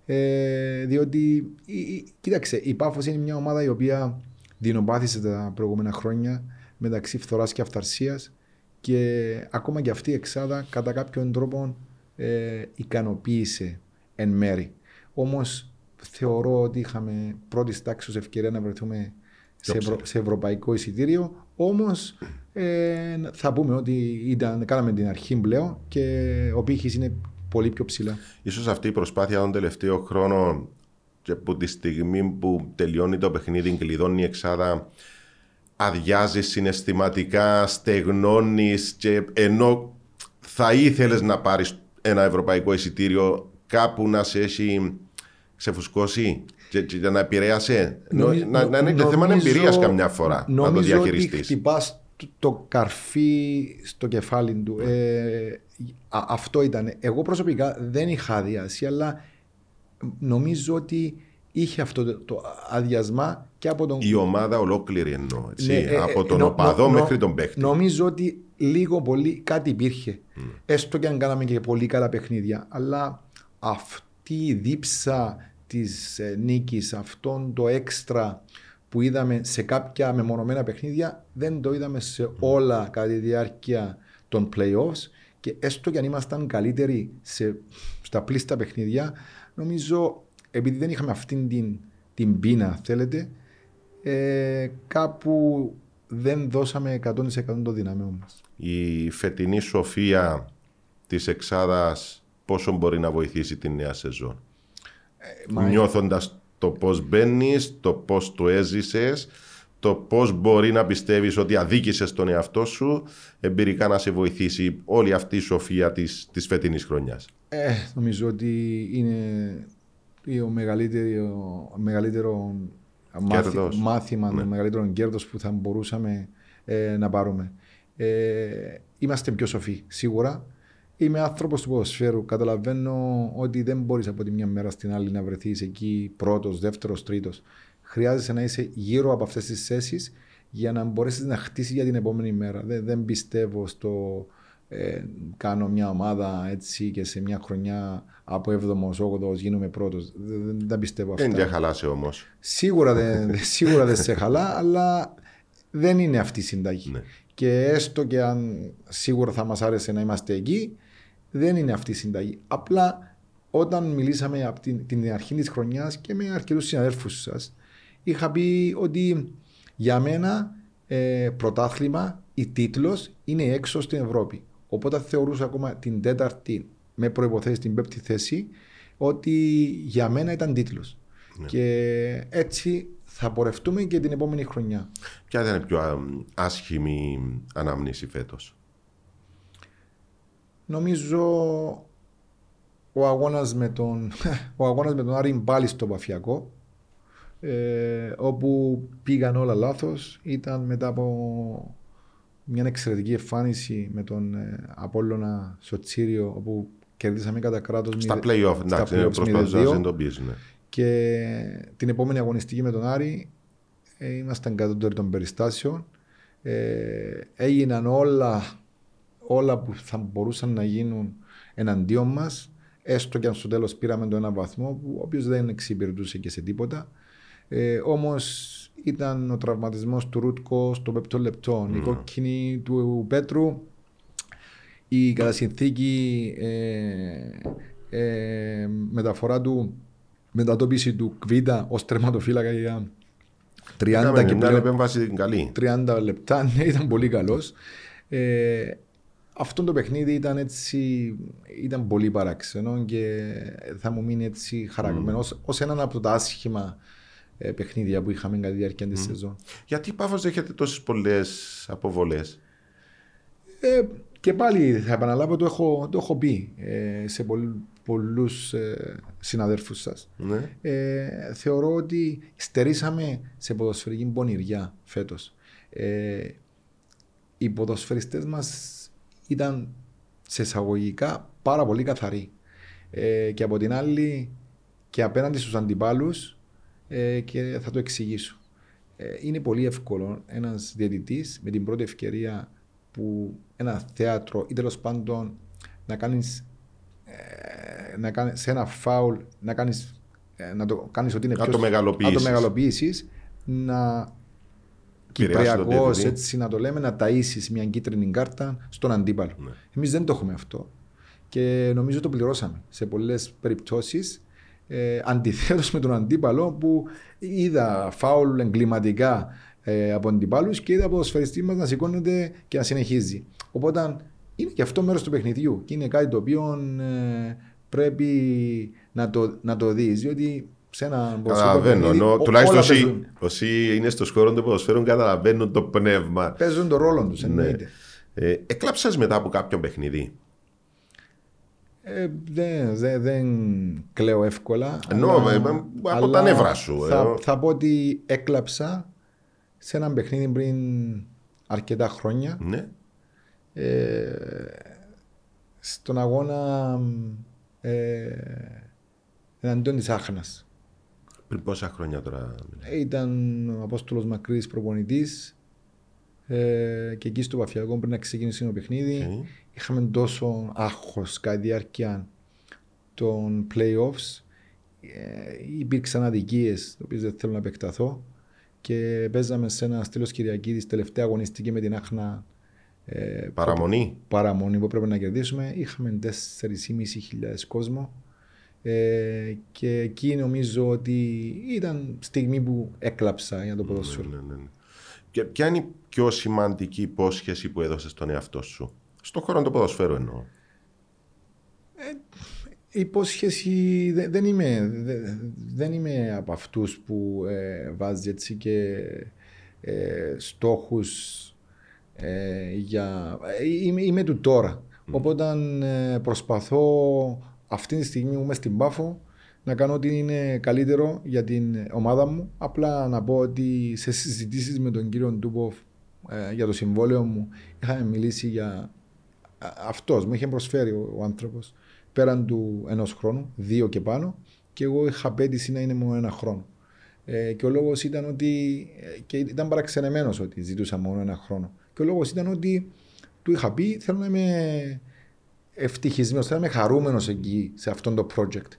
Ε, διότι, η- η- κοίταξε, η Πάφος είναι μια ομάδα η οποία δεινοπάθησε τα προηγούμενα χρόνια μεταξύ φθοράς και αυθαρσίας και ακόμα και αυτή η εξάδα κατά κάποιον τρόπο ε, ικανοποίησε εν μέρη. Όμως θεωρώ ότι είχαμε πρώτης τάξης ευκαιρία να βρεθούμε σε, ευρω- σε ευρωπαϊκό εισιτήριο. Όμως ε, θα πούμε ότι ήταν, κάναμε την αρχή πλέον και ο πύχης είναι πολύ πιο ψηλά. Ίσως αυτή η προσπάθεια των τελευταίων χρόνων και από τη στιγμή που τελειώνει το παιχνίδι, κλειδώνει η εξάδα, αδειάζει συναισθηματικά, στεγνώνεις και ενώ θα ήθελες να πάρεις ένα ευρωπαϊκό εισιτήριο κάπου να σε έχει ξεφουσκώσει και, και να επηρέασε. Νο- Νομι- να, να είναι και θέμα νομίζω- εμπειρίας καμιά φορά να το νομίζω ότι διαχειριστείς. χτυπάς το, το καρφί στο κεφάλι του. Ε, α- αυτό ήταν. Εγώ προσωπικά δεν είχα αδειάσει, αλλά νομίζω ότι είχε αυτό το, το αδειασμά και από τον Η ομάδα ολόκληρη εννοώ, έτσι, Ναι, ε, από ε, τον νο- οπαδό νο- μέχρι τον παίχτη. Νομίζω ότι λίγο πολύ κάτι υπήρχε. Έστω και αν κάναμε και πολύ καλά παιχνίδια. Αλλά αυτό αυτή η δίψα της ε, νίκης, αυτόν το έξτρα που είδαμε σε κάποια μεμονωμένα παιχνίδια, δεν το είδαμε σε όλα κατά τη διάρκεια των playoffs και έστω και αν ήμασταν καλύτεροι σε, στα πλήστα παιχνίδια, νομίζω επειδή δεν είχαμε αυτήν την, την πείνα, θέλετε, ε, κάπου δεν δώσαμε 100% το δυναμικό μας. Η φετινή σοφία της εξάδας πόσο μπορεί να βοηθήσει τη νέα σεζόν. μα- Νιώθοντας το πώς μπαίνεις, το πώς το έζησες, το πώς μπορεί να πιστεύεις ότι αδίκησες τον εαυτό σου, εμπειρικά να σε βοηθήσει όλη αυτή η σοφία της, της φετινής χρονιάς. Ε, νομίζω ότι είναι το μεγαλύτερο, μεγαλύτερο μάθη- Κέρδος. μάθημα, Ναι. το μεγαλύτερο κέρδος που θα μπορούσαμε ε, να πάρουμε. Ε, είμαστε πιο σοφοί, σίγουρα. Είμαι άνθρωπος του ποδοσφαίρου. Καταλαβαίνω ότι δεν μπορείς από τη μια μέρα στην άλλη να βρεθείς εκεί πρώτος, δεύτερος, τρίτος. Χρειάζεσαι να είσαι γύρω από αυτές τις θέσεις για να μπορέσεις να χτίσεις για την επόμενη μέρα. Δεν, δεν πιστεύω στο ε, κάνω μια ομάδα έτσι και σε μια χρονιά από 7ο, 8ο γίνομαι πρώτος. Δεν, δεν, δεν πιστεύω αυτά. Δεν για χαλάσε όμως. Σίγουρα δεν, σίγουρα δεν σε χαλά, αλλά δεν είναι αυτή η συνταγή. Ναι. Και έστω και αν σίγουρα θα μας άρεσε να είμαστε εκεί, δεν είναι αυτή η συνταγή. Απλά όταν μιλήσαμε από την, την αρχή της χρονιάς και με αρκετούς συναδέλφους σας, είχα πει ότι για μένα ε, πρωτάθλημα ή τίτλος είναι έξω στην Ευρώπη. Οπότε θεωρούσα ακόμα την τέταρτη με προϋποθέσεις την πέμπτη θέση ότι για μένα ήταν τίτλος. Και έτσι θα πορευτούμε και την επόμενη χρονιά. Ποια ήταν η πιο α, άσχημη αναμνήση φέτος; Νομίζω ο αγώνας με τον, ο αγώνας με τον Άρη πάλι στο Παφιακό ε, όπου πήγαν όλα λάθος ήταν μετά από μια εξαιρετική εμφάνιση με τον ε, Απόλλωνα στο Τσίριο όπου κερδίσαμε κατά κράτος Στα μηδε- play-off, στα εντάξει, play-offs προσπαθούσα να 0-2. συνειδητοποιήσω. Ναι. Και την επόμενη αγωνιστική με τον Άρη ε, ήμασταν κατώτεροι των περιστάσεων. Ε, έγιναν όλα, όλα που θα μπορούσαν να γίνουν εναντίον μας έστω και αν στο τέλος πήραμε το ένα βαθμό που ο οποίος δεν εξυπηρετούσε και σε τίποτα. Ε, όμως ήταν ο τραυματισμός του Ρούτκο στο πέπτο λεπτό, η κόκκινη του Πέτρου η κατά συνθήκη ε, ε, μεταφορά του, μετατόπιση του Κβίτα ως τερματοφύλακα για 30 Είχαμε και μια πλέον επέμβαση καλή. 30 λεπτά, ναι, ήταν πολύ καλός. Ε, αυτό το παιχνίδι ήταν έτσι, ήταν πολύ παράξενο και θα μου μείνει έτσι χαραγμένο ως, ως έναν από τα άσχημα ε, παιχνίδια που είχαμε κατά τη διάρκεια της σεζόν. Γιατί η Πάφος δέχεται τόσες πολλές αποβολές; Ε, και πάλι θα επαναλάβω, το έχω, το έχω πει ε, σε πολλ, πολλούς ε, συναδέλφους σας. Ναι. Ε, θεωρώ ότι στερήσαμε σε ποδοσφαιρική πονηριά φέτος. Ε, οι ποδοσφαιριστές μας ήταν σε εισαγωγικά πάρα πολύ καθαροί. Ε, και από την άλλη και απέναντι στους αντιπάλους ε, και θα το εξηγήσω. Ε, είναι πολύ εύκολο ένας διαιτητής με την πρώτη ευκαιρία που ένα θέατρο ή τέλος πάντων να κάνεις, ε, να κάνεις σε ένα φάουλ να κάνεις, ε, να το κάνεις ότι είναι Να πιο- το μεγαλοποιήσεις. να το μεγαλοποιήσεις να Επηρεάσει τον κυπριακός διαιτητή. έτσι να το λέμε να ταΐσεις μια κίτρινη κάρτα στον αντίπαλο. Ναι. Εμείς δεν το έχουμε αυτό και νομίζω το πληρώσαμε σε πολλές περιπτώσεις ε, αντιθέτως με τον αντίπαλο που είδα φάουλ εγκληματικά ε, από αντιπάλους και είδα ποδοσφαιριστή μας να σηκώνεται και να συνεχίζει. Οπότε είναι και αυτό μέρος του παιχνιδιού και είναι κάτι το οποίο ε, πρέπει να το, να το δεις διότι σε ένα ποδοσφαιρικό Καταλαβαίνω. παιχνίδι Ενώ ό- τουλάχιστον όλα όσοι, παίζουν, όσοι είναι στο χώρο του ποδοσφαίρου καταλαβαίνουν το πνεύμα. παίζουν το ρόλο τους Ναι. εννοείται. Ε, εκλάψες μετά από κάποιο παιχνίδι; Ε, δεν, δεν, δεν κλαίω εύκολα. Εννοώ, αλλά- ε, από τα αλλά νεύρα σου, Θα, ε. θα πω ότι έκλαψα σε ένα παιχνίδι πριν αρκετά χρόνια. Ναι. Ε, στον αγώνα ε, εναντίον της Άχνας. Πριν πόσα χρόνια τώρα. μιλάμε. Ε, Ήταν ο Απόστολος Μακρύς προπονητής ε, και εκεί στο Παφιακό πριν να ξεκινήσει το παιχνίδι Οκ. είχαμε τόσο άγχος κατά τη διάρκεια των playoffs ε, υπήρξαν αδικίες, τις οποίες δεν θέλω να επεκταθώ και παίζαμε σε ένα Στέλιος Κυριακίδης τελευταία αγωνιστική με την Άχνα ε, Παραμονή. παραμονή που πρέπει να κερδίσουμε. Είχαμε 4.500 κόσμο ε, και εκεί νομίζω ότι ήταν στιγμή που έκλαψα για το ποδόσφαιρο. Ναι, ναι, ναι. Και ποια είναι η πιο σημαντική υπόσχεση που έδωσες στον εαυτό σου; Στον χώρο του ποδοσφαίρου εννοώ. Η υπόσχεση δε- δεν είμαι, δε- δεν είμαι από αυτούς που ε, βάζει έτσι και ε, στόχους ε, για... ε, Είμαι, είμαι του τώρα. Οπότε ε, προσπαθώ αυτή τη στιγμή που είμαι στην Πάφο να κάνω ό,τι είναι καλύτερο για την ομάδα μου. Απλά να πω ότι σε συζητήσεις με τον κύριο Ντούποφ ε, για το συμβόλαιο μου είχαμε μιλήσει για Α- αυτός μου είχε προσφέρει ο, ο άνθρωπος πέραν του ενός χρόνου, δύο και πάνω και εγώ είχα απέτηση να είναι μόνο ένα χρόνο. Ε, και ο λόγος ήταν ότι ε, και ήταν παραξενεμένος ότι ζητούσα μόνο ένα χρόνο. Και ο λόγος ήταν ότι του είχα πει θέλω να είμαι ευτυχισμένος, θέλω να είμαι χαρούμενος εκεί σε αυτό το project.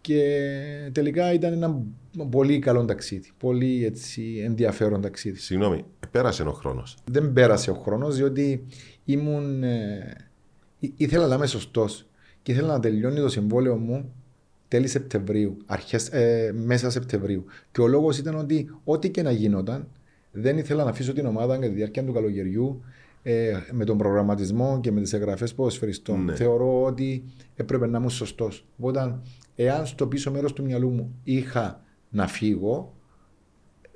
Και τελικά ήταν ένα πολύ καλό ταξίδι, πολύ έτσι ενδιαφέρον ταξίδι Συγγνώμη, πέρασε ο χρόνος. δεν πέρασε ο χρόνος διότι ήμουν. Ε, ή- ήθελα να είμαι σωστός και ήθελα να τελειώνει το συμβόλαιο μου τέλη Σεπτεμβρίου, αρχές, ε, μέσα Σεπτεμβρίου. Και ο λόγος ήταν ότι ό,τι και να γινόταν, δεν ήθελα να αφήσω την ομάδα για τη διάρκεια του καλοκαιριού ε, με τον προγραμματισμό και με τις εγγραφές ποδοσφαιριστών. Ναι. Θεωρώ ότι έπρεπε να ήμουν σωστός. Οπότε, εάν στο πίσω μέρος του μυαλού μου είχα να φύγω,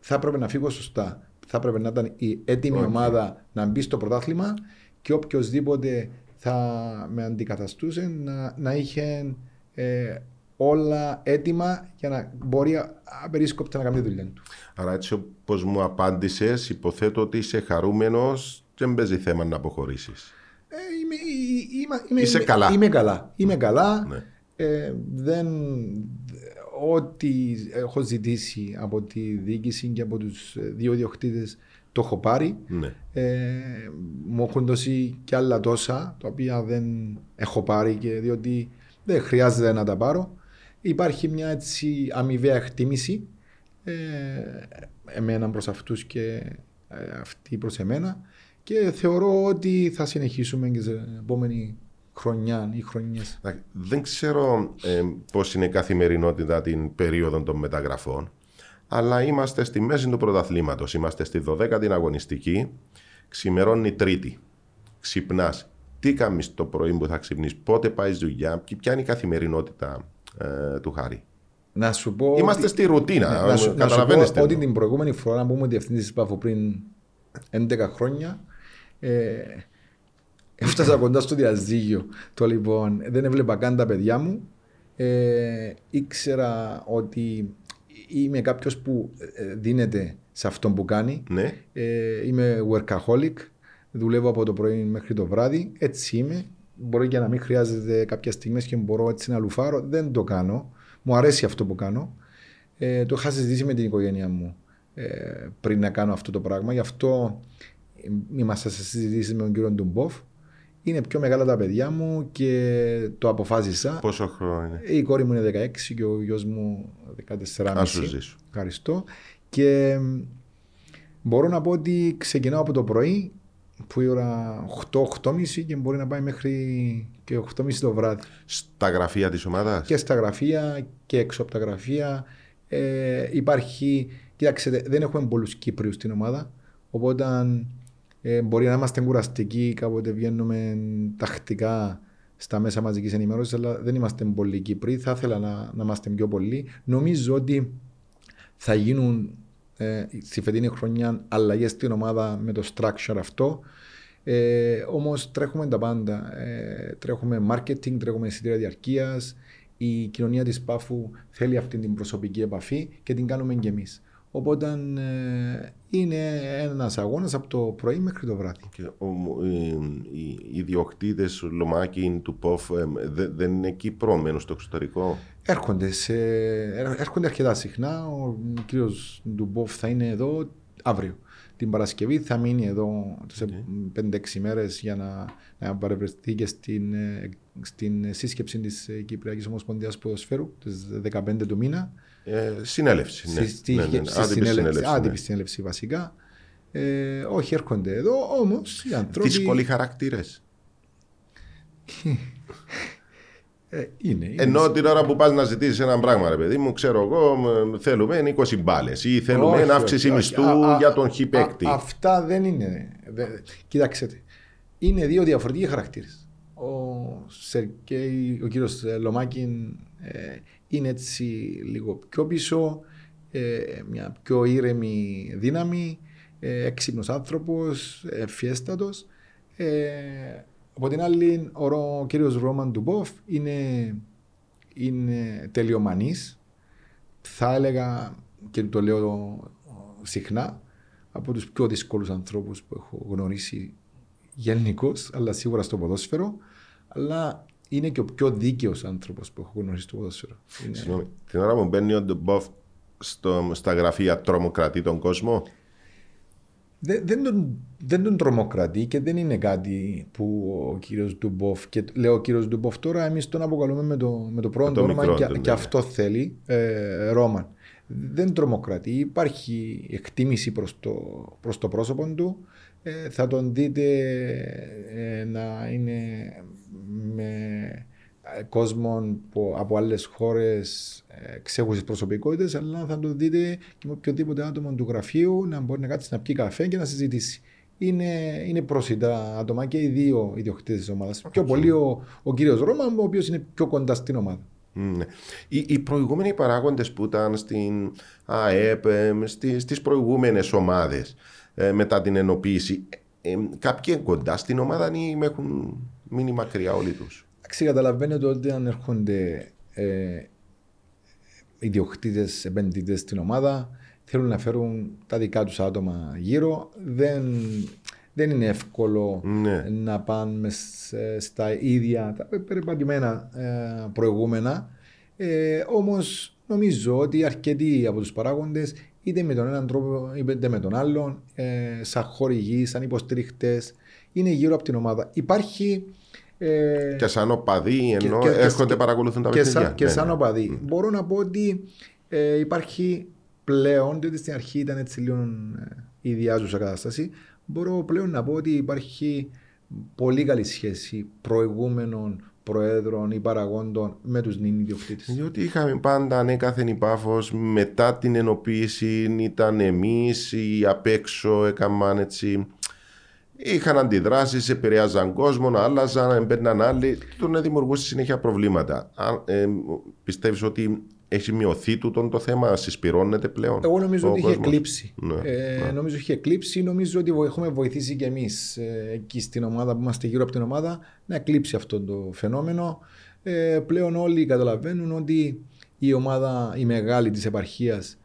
θα έπρεπε να φύγω σωστά. Θα έπρεπε να ήταν η έτοιμη Οκ. ομάδα να μπει στο πρωτάθλημα και οποιοδήποτε θα με αντικαταστούσε να, να είχε ε, όλα έτοιμα για να μπορεί α- απερίσκοπτα να κάνει τη δουλειά του. Άρα έτσι όπως μου απάντησες, υποθέτω ότι είσαι χαρούμενος και δεν παίζει θέμα να αποχωρήσεις. Ε, είμαι, ε, είμαι, είμαι, Είσαι είμαι, καλά. Είμαι καλά. Είμαι καλά. Ναι. Ε, δεν, ό,τι έχω ζητήσει από τη διοίκηση και από τους ε, δύο διοκτήτες το έχω πάρει. Ναι. Ε, μου έχουν δώσει και άλλα τόσα τα οποία δεν έχω πάρει και διότι δεν χρειάζεται να τα πάρω. Υπάρχει μια έτσι αμοιβαία εκτίμηση ε, εμένα προς αυτούς και ε, αυτοί προς εμένα και θεωρώ ότι θα συνεχίσουμε και στην επόμενη χρονιά ή χρονιές. Εντάξει, Δεν ξέρω ε, πώς είναι η καθημερινότητα την περίοδο των μεταγραφών, αλλά είμαστε στη μέση του πρωταθλήματος. Είμαστε στη 12η αγωνιστική, ξημερώνει Τρίτη. Ξυπνάς. Τι κάνεις το πρωί που θα ξυπνείς, πότε πάει δουλειά, και ποια είναι η καθημερινότητα ε, του Χάρη; Να σου πω Είμαστε ότι- στη ρουτίνα, Ναι, να, σου, να σου καταλαβαίνεις πω τι ότι εννοώ. την προηγούμενη φορά που ήμουν διευθυντής της ΠΑΦΟ πριν 11 χρόνια ε, έφτασα κοντά στο διαζύγιο. Το λοιπόν, δεν έβλεπα καν τα παιδιά μου. Ε, ήξερα ότι είμαι κάποιος που ε, δίνεται σε αυτό που κάνει. Ναι, Ε, είμαι workaholic. Δουλεύω από το πρωί μέχρι το βράδυ. Έτσι είμαι. Μπορεί και να μην χρειάζεται κάποια στιγμή και μπορώ έτσι να λουφάρω. Δεν το κάνω. Μου αρέσει αυτό που κάνω. Ε, το είχα συζητήσει με την οικογένειά μου ε, πριν να κάνω αυτό το πράγμα. Γι' αυτό ε, είμαστε σε συζητήσεις με τον κύριο Ντουμπόφ. Είναι πιο μεγάλα τα παιδιά μου και το αποφάσισα. πόσο χρόνο είναι; Η κόρη μου είναι 16 και ο γιος μου 14,5. Ας σου ζήσω. Ευχαριστώ. Και μ, μπορώ να πω ότι ξεκινάω από το πρωί που η ώρα 8-8.30 και μπορεί να πάει μέχρι και 8.30 το βράδυ. Στα γραφεία της ομάδας; Και στα γραφεία και έξω από τα γραφεία. Ε, υπάρχει, κοιτάξτε, δεν έχουμε πολλούς Κύπριους στην ομάδα, οπότε ε, μπορεί να είμαστε κουραστικοί, κάποτε βγαίνουμε τακτικά στα μέσα μαζικής ενημέρωσης, αλλά δεν είμαστε πολλοί Κύπροι, θα ήθελα να, να είμαστε πιο πολλοί. Νομίζω ότι θα γίνουν ε, στη φετινή χρονιά αλλαγές στην ομάδα με το structure αυτό. Ε, Όμως τρέχουμε τα πάντα. Ε, τρέχουμε marketing, τρέχουμε εισιτήρια διαρκείας. Η κοινωνία της Πάφου θέλει αυτή την προσωπική επαφή και την κάνουμε και εμείς. Οπότε ε, είναι ένας αγώνας από το πρωί μέχρι το βράδυ. Και ο, οι, οι, οι διοκτήτες Λομάκη του ΠΟΦ ε, δε- δεν είναι Κύπρο, μένουν στο εξωτερικό; Έρχονται, σε, έρχονται αρκετά συχνά. Ο κύριος Ντουμπόφ θα είναι εδώ αύριο. Τη την Παρασκευή θα μείνει εδώ σε 5-6 μέρες για να, να παρευρεθεί και στην, ε, στην σύσκεψη της ε, Κυπριακής Ομοσπονδίας Ποδοσφαίρου τις 15 του μήνα. Ε, συνέλευση. Ναι. Στη- στη- ναι, ναι, ναι. στη Άτυπη συνέλευση- συνέλευση, Άτυπη ναι. συνέλευση βασικά. Ε, όχι, έρχονται εδώ, όμως οι άνθρωποι... Δύσκολοι χαρακτήρες. Ε, είναι, είναι. Ενώ την ώρα που πας να ζητήσεις ένα πράγμα, ρε παιδί μου, ξέρω εγώ, μ, θέλουμε 20 μπάλες ή θέλουμε Όχι, αύξηση όχι, μισθού όχι. Α, α, για τον χ παίκτη. α, Αυτά δεν είναι. δε- Κοιτάξτε. Είναι δύο διαφορετικοί χαρακτήρες. Ο Σερκέη, ο κύριος Λομάκιν ε, είναι έτσι λίγο πιο πίσω, ε, μια πιο ήρεμη δύναμη, ε, έξυπνος άνθρωπος, ευφιέστατος. Ε, από την άλλη, ο, Ρο- ο κύριος Ρόμαν Ντουμπόφ είναι, είναι τελειομανής, θα έλεγα και το λέω συχνά από τους πιο δύσκολους ανθρώπους που έχω γνωρίσει γενικώς, αλλά σίγουρα στο ποδόσφαιρο, αλλά είναι και ο πιο δίκαιος άνθρωπος που έχω γνωρίσει στο ποδόσφαιρο. Είναι... Συγγνώμη, την ώρα που μπαίνει ο Ντομπόφ στο, στα γραφεία τρομοκρατεί τον κόσμο. Δεν, δεν, τον, δεν τον τρομοκρατεί και δεν είναι κάτι που ο κύριος Ντουμπόφ και λέω ο κύριος Ντουμπόφ τώρα εμείς τον αποκαλούμε με το, με το πρώτο το όνομα μικρό και, του, και ναι. αυτό θέλει ε, Ρόμαν. Δεν τρομοκρατεί, υπάρχει εκτίμηση προς το, προς το πρόσωπο του. Ε, θα τον δείτε ε, να είναι με ε, κόσμο που, από άλλες χώρες ε, ξέχουσες προσωπικότητες αλλά θα τον δείτε και με οποιοδήποτε άτομο του γραφείου να μπορεί να κάτσει να πιει καφέ και να συζητήσει. Είναι, είναι προσιτά άτομα και οι δύο ιδιοκτήτες της ομάδας. Πιο πολύ ο, ο κύριος Ρώμα, ο οποίος είναι πιο κοντά στην ομάδα. Μ, ναι. Οι, οι προηγούμενοι παράγοντες που ήταν στην ΑΕΠ, ε, στις, στις προηγούμενες ομάδες ε, μετά την ενοποίηση, ε, ε, κάποιοι είναι κοντά στην ομάδα ή με έχουν μείνει μακριά όλοι τους. Εντάξει, καταλαβαίνετε ότι αν έρχονται ε, ιδιοκτήτες, επενδυτές στην ομάδα, θέλουν να φέρουν τα δικά τους άτομα γύρω. Δεν, δεν είναι εύκολο Ναι. να πάνε μες, ε, στα ίδια τα περιπατημένα ε, προηγούμενα. Ε, Όμως νομίζω ότι αρκετοί από τους παράγοντες, είτε με τον έναν τρόπο είτε με τον άλλον, ε, σαν χορηγοί, σαν υποστηριχτές, είναι γύρω από την ομάδα. Υπάρχει. Ε, Και σαν οπαδοί ενώ και- και- έρχονται και- παρακολουθούν τα και παιχνίδια. σαν, και Ναι, σαν ναι. οπαδί. Μπορώ να πω ότι ε, υπάρχει πλέον, διότι στην αρχή ήταν έτσι λίγο ε, ιδιάζουσα κατάσταση, μπορώ πλέον να πω ότι υπάρχει πολύ καλή σχέση προηγούμενων προέδρων ή παραγόντων με τους νυν ιδιοκτήτες. Διότι είχαμε πάντα ανέκαθεν η Πάφος μετά την ενοποίηση ήταν εμείς οι απ' έξω έκαναν έτσι είχαν αντιδράσεις, επηρεάζαν κόσμο, άλλαζαν, έμπαιρναν άλλοι το να δημιουργούσε συνέχεια προβλήματα. Αν, ε, πιστεύεις ότι έχει μειωθεί τούτο το θέμα, συσπυρώνεται πλέον Εγώ νομίζω ο ότι είχε κόσμος; εκλείψει. Ναι, ε, ναι. Νομίζω είχε εκλείψει. Νομίζω ότι έχουμε βοηθήσει και εμείς εκεί στην ομάδα που είμαστε γύρω από την ομάδα να εκλείψει αυτό το φαινόμενο. Ε, πλέον όλοι καταλαβαίνουν ότι η ομάδα, η μεγάλη της επαρχίας ε,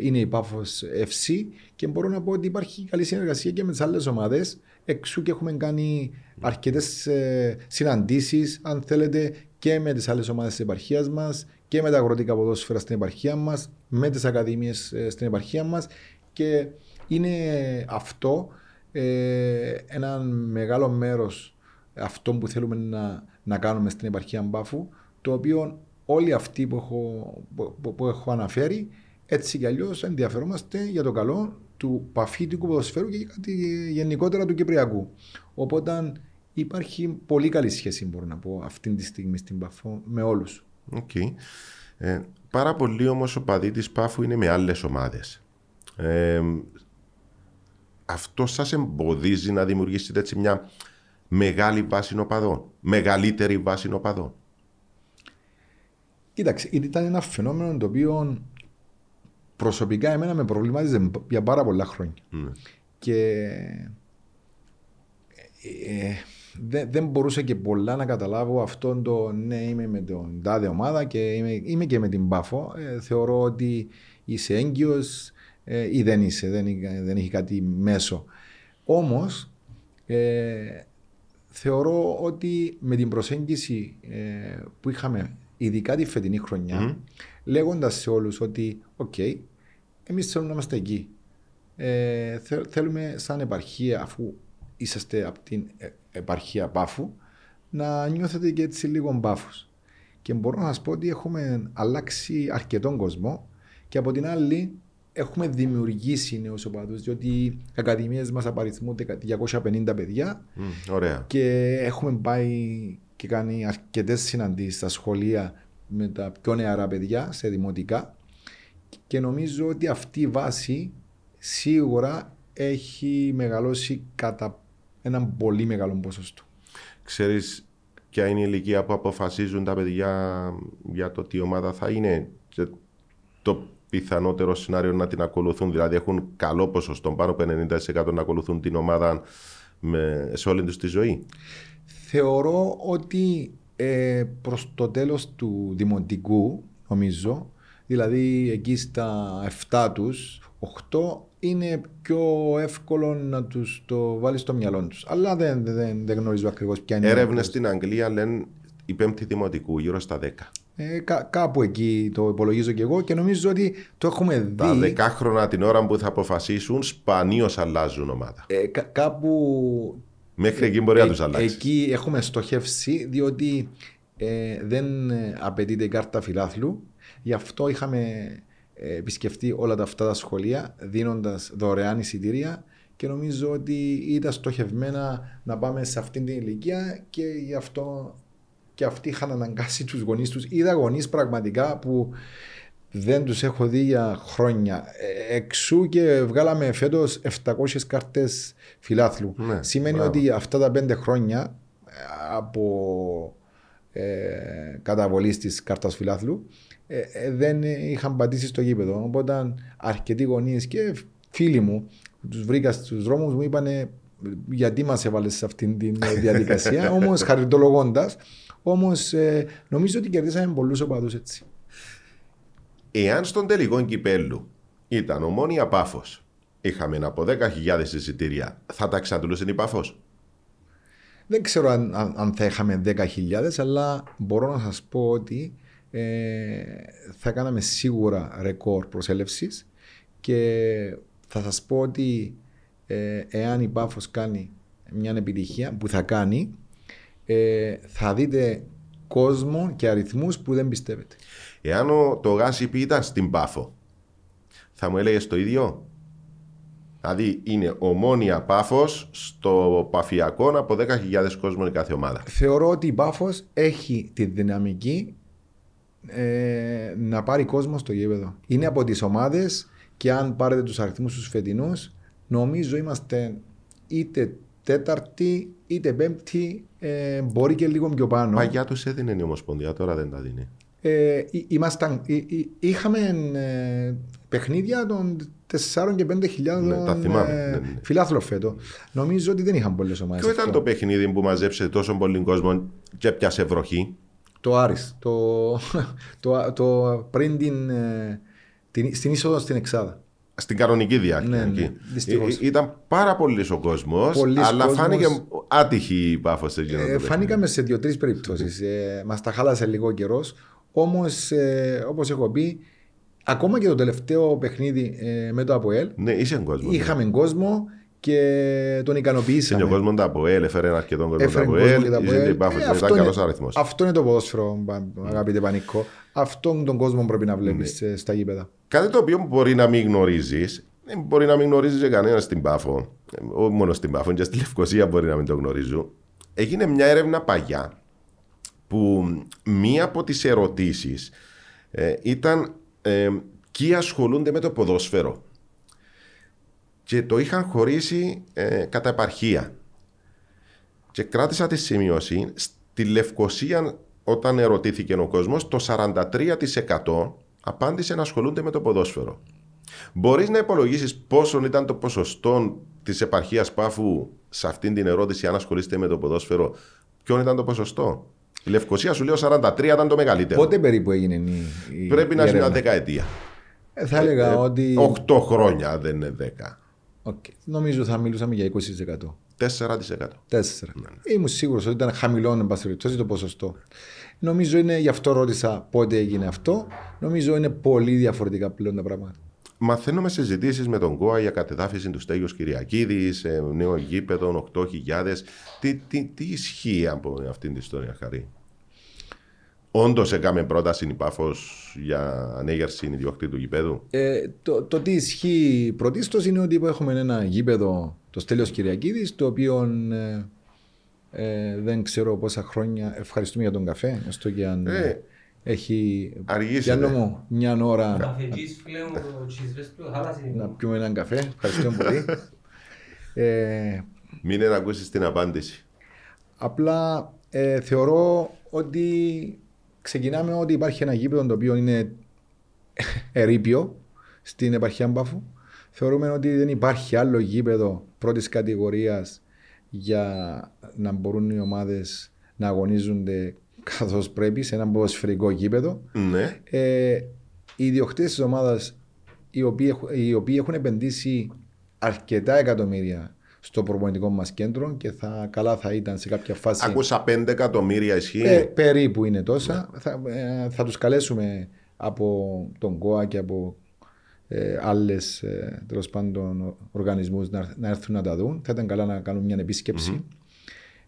είναι η Πάφος FC και μπορώ να πω ότι υπάρχει καλή συνεργασία και με τις άλλες ομάδες. Εξού και έχουμε κάνει αρκετές ε, συναντήσεις, αν θέλετε, και με τις άλλες ομάδες της επαρχίας μας και με τα αγροτικά ποδόσφαιρα στην επαρχία μας, με τις ακαδημίες στην επαρχία μας. Και είναι αυτό ε, ένα μεγάλο μέρος αυτό που θέλουμε να, να κάνουμε στην επαρχία Πάφου, το οποίο όλοι αυτοί που έχω, που, που- που έχω αναφέρει, έτσι κι αλλιώς ενδιαφερόμαστε για το καλό του παφίτικου ποδοσφαίρου και κάτι γενικότερα του Κυπριακού. Οπότε υπάρχει πολύ καλή σχέση, μπορώ να πω, αυτή τη στιγμή στην Πάφο με όλους. Οκ. Ε, πάρα πολλοί όμως οπαδοί της Πάφου είναι με άλλες ομάδες. Ε, αυτό σας εμποδίζει να δημιουργήσετε έτσι μια μεγάλη βάση οπαδών. Μεγαλύτερη βάση οπαδών; Κοίταξε, ήταν ένα φαινόμενο το οποίο προσωπικά εμένα με προβλημάτιζε για πάρα πολλά χρόνια. Ναι. Και ε, δεν, δεν μπορούσα και πολλά να καταλάβω αυτόν το ναι είμαι με τον τάδε ομάδα και είμαι, είμαι και με την Πάφο. Ε, θεωρώ ότι είσαι έγκυος ε, ή δεν είσαι, δεν, έχει- δεν έχει κάτι μέσο. Όμως ε, θεωρώ ότι με την προσέγγιση ε, που είχαμε ειδικά τη φετινή χρονιά Μμμ. λέγοντας σε όλους ότι οκ, εμείς θέλουμε να είμαστε εκεί. Ε, θε- θέλουμε σαν επαρχία, αφού είσαστε από την ε, επαρχία Πάφου, να νιώθετε και έτσι λίγο Πάφος. Και μπορώ να σας πω ότι έχουμε αλλάξει αρκετόν κόσμο και από την άλλη έχουμε δημιουργήσει νέους οπαδούς, διότι οι ακαδημίες μας απαριθμούνται 250 παιδιά Μμ, Ωραία. και έχουμε πάει και κάνει αρκετές συναντήσεις στα σχολεία με τα πιο νεαρά παιδιά σε δημοτικά και νομίζω ότι αυτή η βάση σίγουρα έχει μεγαλώσει κατά έναν πολύ μεγάλο ποσοστό. Ξέρεις ποια είναι η ηλικία που αποφασίζουν τα παιδιά για το τι ομάδα θα είναι και το πιθανότερο σενάριο να την ακολουθούν. Δηλαδή έχουν καλό ποσοστό, πάνω από 90% να ακολουθούν την ομάδα με, σε όλη τους τη ζωή; Θεωρώ ότι ε, προς το τέλος του δημοτικού, νομίζω, δηλαδή εκεί στα 7 τους, 8, είναι πιο εύκολο να τους το βάλεις στο μυαλό τους. Αλλά δεν, δεν, δεν γνωρίζω ακριβώς ποια είναι. η Έρευνες ακριβώς. στην Αγγλία λένε η πέμπτη δημοτικού, γύρω στα 10. Ε, κα- κάπου εκεί το υπολογίζω και εγώ και νομίζω ότι το έχουμε δει. Τα δεκάχρονα την ώρα που θα αποφασίσουν, σπανίως αλλάζουν ομάδα. ε, κα- κάπου Μέχρι εκεί μπορεί να Ε, τους αλλάξει. Εκεί έχουμε στοχεύσει διότι ε, δεν ε, απαιτείται η κάρτα φιλάθλου. Γι' αυτό είχαμε ε, επισκεφτεί όλα τα αυτά τα σχολεία δίνοντας δωρεάν εισιτήρια και νομίζω ότι ήταν στοχευμένα να πάμε σε αυτήν την ηλικία και γι' αυτό και αυτοί είχαν αναγκάσει τους γονείς τους. Είδα γονείς πραγματικά που δεν τους έχω δει για χρόνια. Ε, Εξού και βγάλαμε φέτος 700 κάρτες φιλάθλου. Ναι, Σημαίνει μπράβο. ότι αυτά τα πέντε χρόνια ε, από ε, καταβολής της κάρτας φιλάθλου ε, ε, δεν είχαν πατήσει στο γήπεδο. Οπότε αρκετοί γονείς και φίλοι μου που τους βρήκα στους δρόμους μου είπαν γιατί μας έβαλες σε αυτήν την ε, διαδικασία; Όμως χαριτολογώντας όμως ε, νομίζω ότι κερδίσαμε πολλούς οπαδούς έτσι. Εάν στον τελικό κυπέλου ήταν ομόνια πάφος, είχαμε από 10.000 εισιτήρια, θα τα εξαντλούσε η πάφος; Δεν ξέρω αν, αν, αν θα είχαμε 10.000, αλλά μπορώ να σας πω ότι ε, θα κάναμε σίγουρα ρεκόρ προσέλευσης και θα σας πω ότι ε, εάν η Πάφος κάνει μια επιτυχία που θα κάνει, ε, θα δείτε κόσμο και αριθμούς που δεν πιστεύετε. Εάν ο, το γάσιπι ήταν στην πάφο, θα μου έλεγες το ίδιο; Δηλαδή είναι ομόνια πάφος στο παφιακό από 10.000 κόσμο η κάθε ομάδα. Θεωρώ ότι η Πάφος έχει τη δυναμική ε, να πάρει κόσμο στο γήπεδο. Είναι από τις ομάδες και αν πάρετε τους αριθμούς τους φετινούς νομίζω είμαστε είτε τέταρτη είτε πέμπτη ε, μπορεί και λίγο πιο πάνω. Παγιά τους έδινε η Ομοσπονδία, τώρα δεν τα δίνει. Ε, εί- ήμασταν, εί- εί- είχαμε ε, παιχνίδια των 4 και 5 χιλιάδων Ναι, τα θυμάμαι, ε, ναι, ναι. φιλάθλων φέτο. Νομίζω ότι δεν είχαν πολλές ομάδες. Ποιο ήταν αυτό. το παιχνίδι που μαζέψε τόσο πολύ κόσμο και πιάσε βροχή. Το Άρης. Το, το, το, πριν την, ε, την, στην είσοδο στην Εξάδα. Στην κανονική διάρκεια. Ναι, ναι, εκεί. δυστυχώς. Ε, ε, ήταν πάρα πολύ ο κόσμος, Πολύς αλλά κόσμος. φάνηκε άτυχη η πάφος σε εκείνο το Ε, παιχνίδι. φάνηκαμε σε δύο-τρεις περιπτώσεις. Ε, Μας τα χάλασε λίγο καιρός. Όμως, ε, όπως έχω πει, ακόμα και το τελευταίο παιχνίδι ε, με το ΑΠΟΕΛ, Ναι, είσαι κόσμο. είχαμε κόσμο και τον Σε ικανοποιήσαμε. ο κόσμο το ΑΠΟΕΛ, έφερε ένα αρκετό κόσμο το Έφερε κόσμο ΑΠΟΕΛ, και τα είσαι ΑΠΟΕΛ. την πάφο, Ε, ήταν αυτό καλός είναι- αριθμός. Αυτό είναι το ποδόσφαιρο, πα- αγαπητέ Πανικό. Αυτόν τον κόσμο πρέπει να βλέπεις Ναι. στα γήπεδα. Κάτι το οποίο μπορεί να μην γνωρίζεις, μπορεί να μην γνωρίζει κανένας στην Πάφο, ε, όχι μόνο στην Πάφο, και στη Λευκοσία μπορεί να μην το γνωρίζουν. Έγινε μια έρευνα παγιά που μία από τις ερωτήσεις ε, ήταν ε, ποιοι ασχολούνται με το ποδόσφαιρο. Και το είχαν χωρίσει ε, κατά επαρχία. Και κράτησα τη σημείωση, στη Λευκοσία όταν ερωτήθηκε ο κόσμος, το 43% απάντησε να ασχολούνται με το ποδόσφαιρο. Μπορείς να υπολογίσεις πόσο ήταν το ποσοστό της επαρχίας Πάφου σε αυτήν την ερώτηση αν ασχολείστε με το ποδόσφαιρο. Ποιο ήταν το ποσοστό; Η Λευκοσία σου λέω 43 ήταν το μεγαλύτερο. Πότε περίπου έγινε η. η Πρέπει να η είναι μια έρευνα; δεκαετία. Ε, θα έλεγα Ε, ότι. 8 χρόνια δεν είναι 10. Οκ. Νομίζω θα μιλούσαμε για 20%. 4%. Τέσσερα. Ναι, Ήμουν σίγουρος ότι ήταν χαμηλό, εν πάση περιπτώσει, το ποσοστό. Νομίζω είναι, γι' αυτό ρώτησα πότε έγινε αυτό. Νομίζω είναι πολύ διαφορετικά πλέον τα πράγματα. Μαθαίνουμε συζητήσεις με τον ΚΟΑ για κατεδάφιση του Στέλιος Κυριακίδης, ε, νέο γήπεδο, 8.000. Τι, τι, τι ισχύει από αυτή την ιστορία, Χαρή; Όντως έκαμε πρόταση η Πάφο για ανέγερση ιδιοκτήτη του γηπέδου; Ε, το, το τι ισχύει πρωτίστως είναι ότι έχουμε ένα γήπεδο, το Στέλιος Κυριακίδης, το οποίο ε, ε, δεν ξέρω πόσα χρόνια. Ευχαριστούμε για τον καφέ. Έστω και αν Ε, ε, έχει. αργήσετε. Πιάνω μου μια ώρα Καφετζής πλέον ο τσίσβες του χάλασε. να πιούμε έναν καφέ. Ευχαριστούμε πολύ. Ε, Μην να ακούσεις την απάντηση. Απλά ε, θεωρώ ότι ξεκινάμε ότι υπάρχει ένα γήπεδο το οποίο είναι ερείπιο στην επαρχία Μπάφου. Θεωρούμε ότι δεν υπάρχει άλλο γήπεδο πρώτης κατηγορίας για να μπορούν οι ομάδες να αγωνίζονται καθώς πρέπει σε ένα ποδοσφαιρικό γήπεδο. Ναι. Ε, οι ιδιοκτήτες της ομάδας οι οποίοι, έχουν- οι οποίοι έχουν επενδύσει αρκετά εκατομμύρια στο προπονητικό μας κέντρο και θα, καλά θα ήταν σε κάποια φάση Άκουσα 5 εκατομμύρια ισχύει. ε, περίπου είναι τόσα. Θα, ε, θα τους καλέσουμε από τον ΚΟΑ και από ε, άλλες ε, τέλος πάντων οργανισμούς να, να έρθουν να τα δουν. Θα ήταν καλά να κάνουν μια επισκεψη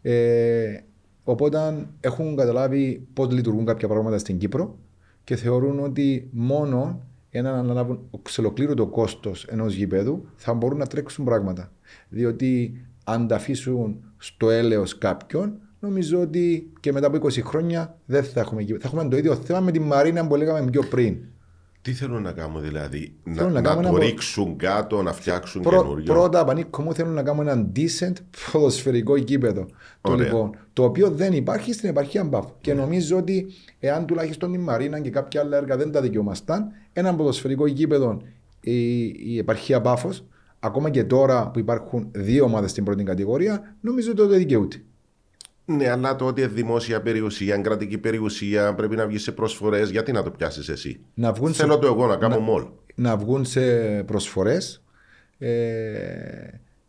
Ε, οπότε έχουν καταλάβει πώς λειτουργούν κάποια πράγματα στην Κύπρο και θεωρούν ότι μόνο εάν αναλάβουν εξ ολοκλήρου το κόστος ενός γηπέδου θα μπορούν να τρέξουν πράγματα. Διότι αν τα αφήσουν στο έλεος κάποιον, νομίζω ότι και μετά από 20 χρόνια δεν θα έχουμε γήπεδο. Θα έχουμε το ίδιο θέμα με τη Μαρίνα που λέγαμε πιο πριν. Τι θέλουν να κάνουν δηλαδή, να, Θέλουν να να, κάνουν το ένα προ- ρίξουν κάτω, να φτιάξουν Πρω- καινούριο; πρώτα, Πανίκο μου, θέλουν να κάνουμε ένα decent ποδοσφαιρικό γήπεδο. Το, Ωραία. λοιπόν, το οποίο δεν υπάρχει στην επαρχία Μπαφ. Και νομίζω ότι εάν τουλάχιστον η Μαρίνα και κάποια άλλα έργα δεν τα δικαιούμασταν, ένα ποδοσφαιρικό γήπεδο η, η επαρχία Μπάφος, ακόμα και τώρα που υπάρχουν δύο ομάδες στην πρώτη κατηγορία, νομίζω ότι το δικαιούται. Ναι, αλλά το ότι είναι δημόσια περιουσία, είναι κρατική περιουσία, πρέπει να βγεις σε προσφορές. Γιατί να το πιάσεις εσύ; Να βγουν, σε, Θέλω το εγώ να κάνω μόλ. να βγουν σε προσφορές ε,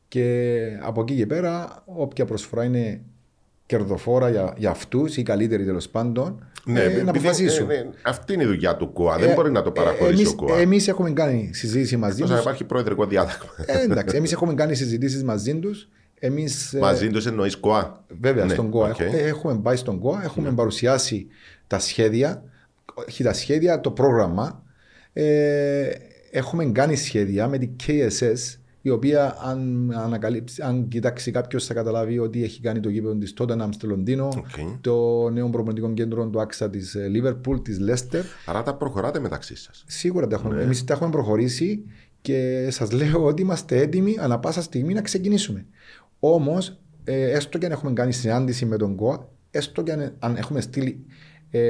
και από εκεί και πέρα όποια προσφορά είναι κερδοφόρα για, για αυτούς ή καλύτερη τέλος πάντων Ναι, ε, επειδή- να αποφασίσουν. ε, ναι, αυτή είναι η δουλειά του ΚΟΑ. Δεν Ε, μπορεί να το παραχωρήσει εμείς, ο ΚΟΑ. Εμείς έχουμε κάνει συζήτηση μαζί Όσο να τους. υπάρχει προεδρικό διάταγμα. Ε, εντάξει, εμείς έχουμε κάνει συζητήσεις μαζί τους. Εμείς, ε, Μαζί τους εννοείς ΚΟΑ. Βέβαια, Ναι, στον ΚΟΑ. οκ. Έχουμε, έχουμε πάει στον ΚΟΑ, έχουμε παρουσιάσει τα σχέδια, όχι τα σχέδια, το πρόγραμμα. Ε, έχουμε κάνει σχέδια με την KSS, η οποία αν, ανακαλύψει, αν κοιτάξει κάποιος θα καταλάβει ότι έχει κάνει το γήπεδο της Tottenham στο Λονδίνο, Οκ. το νέο προπονητικό κέντρο του Άγιαξ της Liverpool, της Leicester. Άρα τα προχωράτε μεταξύ σας. Σίγουρα τα Ναι. έχουμε. Εμείς τα έχουμε προχωρήσει και σας λέω ότι είμαστε έτοιμοι ανά πάσα στιγμή να ξεκινήσουμε. Όμως, ε, έστω και αν έχουμε κάνει συνάντηση με τον ΚΟΑ, έστω και αν, αν έχουμε στείλει ε,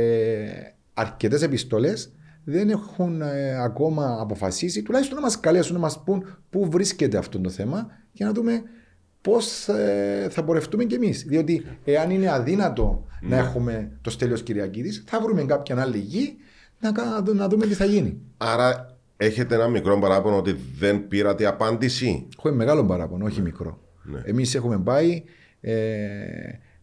αρκετές επιστολές, δεν έχουν ε, ακόμα αποφασίσει, τουλάχιστον να μας καλέσουν να μας πούν πού βρίσκεται αυτό το θέμα για να δούμε πώς ε, θα πορευτούμε κι εμείς. Διότι εάν είναι αδύνατο να έχουμε το στέλιος Κυριακίδης, θα βρούμε κάποια άλλη γη να, κα- να δούμε τι θα γίνει. Άρα έχετε ένα μικρό παράπονο ότι δεν πήρατε απάντηση; Έχουμε μεγάλο παράπονο, όχι μικρό. Ναι. Εμείς έχουμε πάει ε,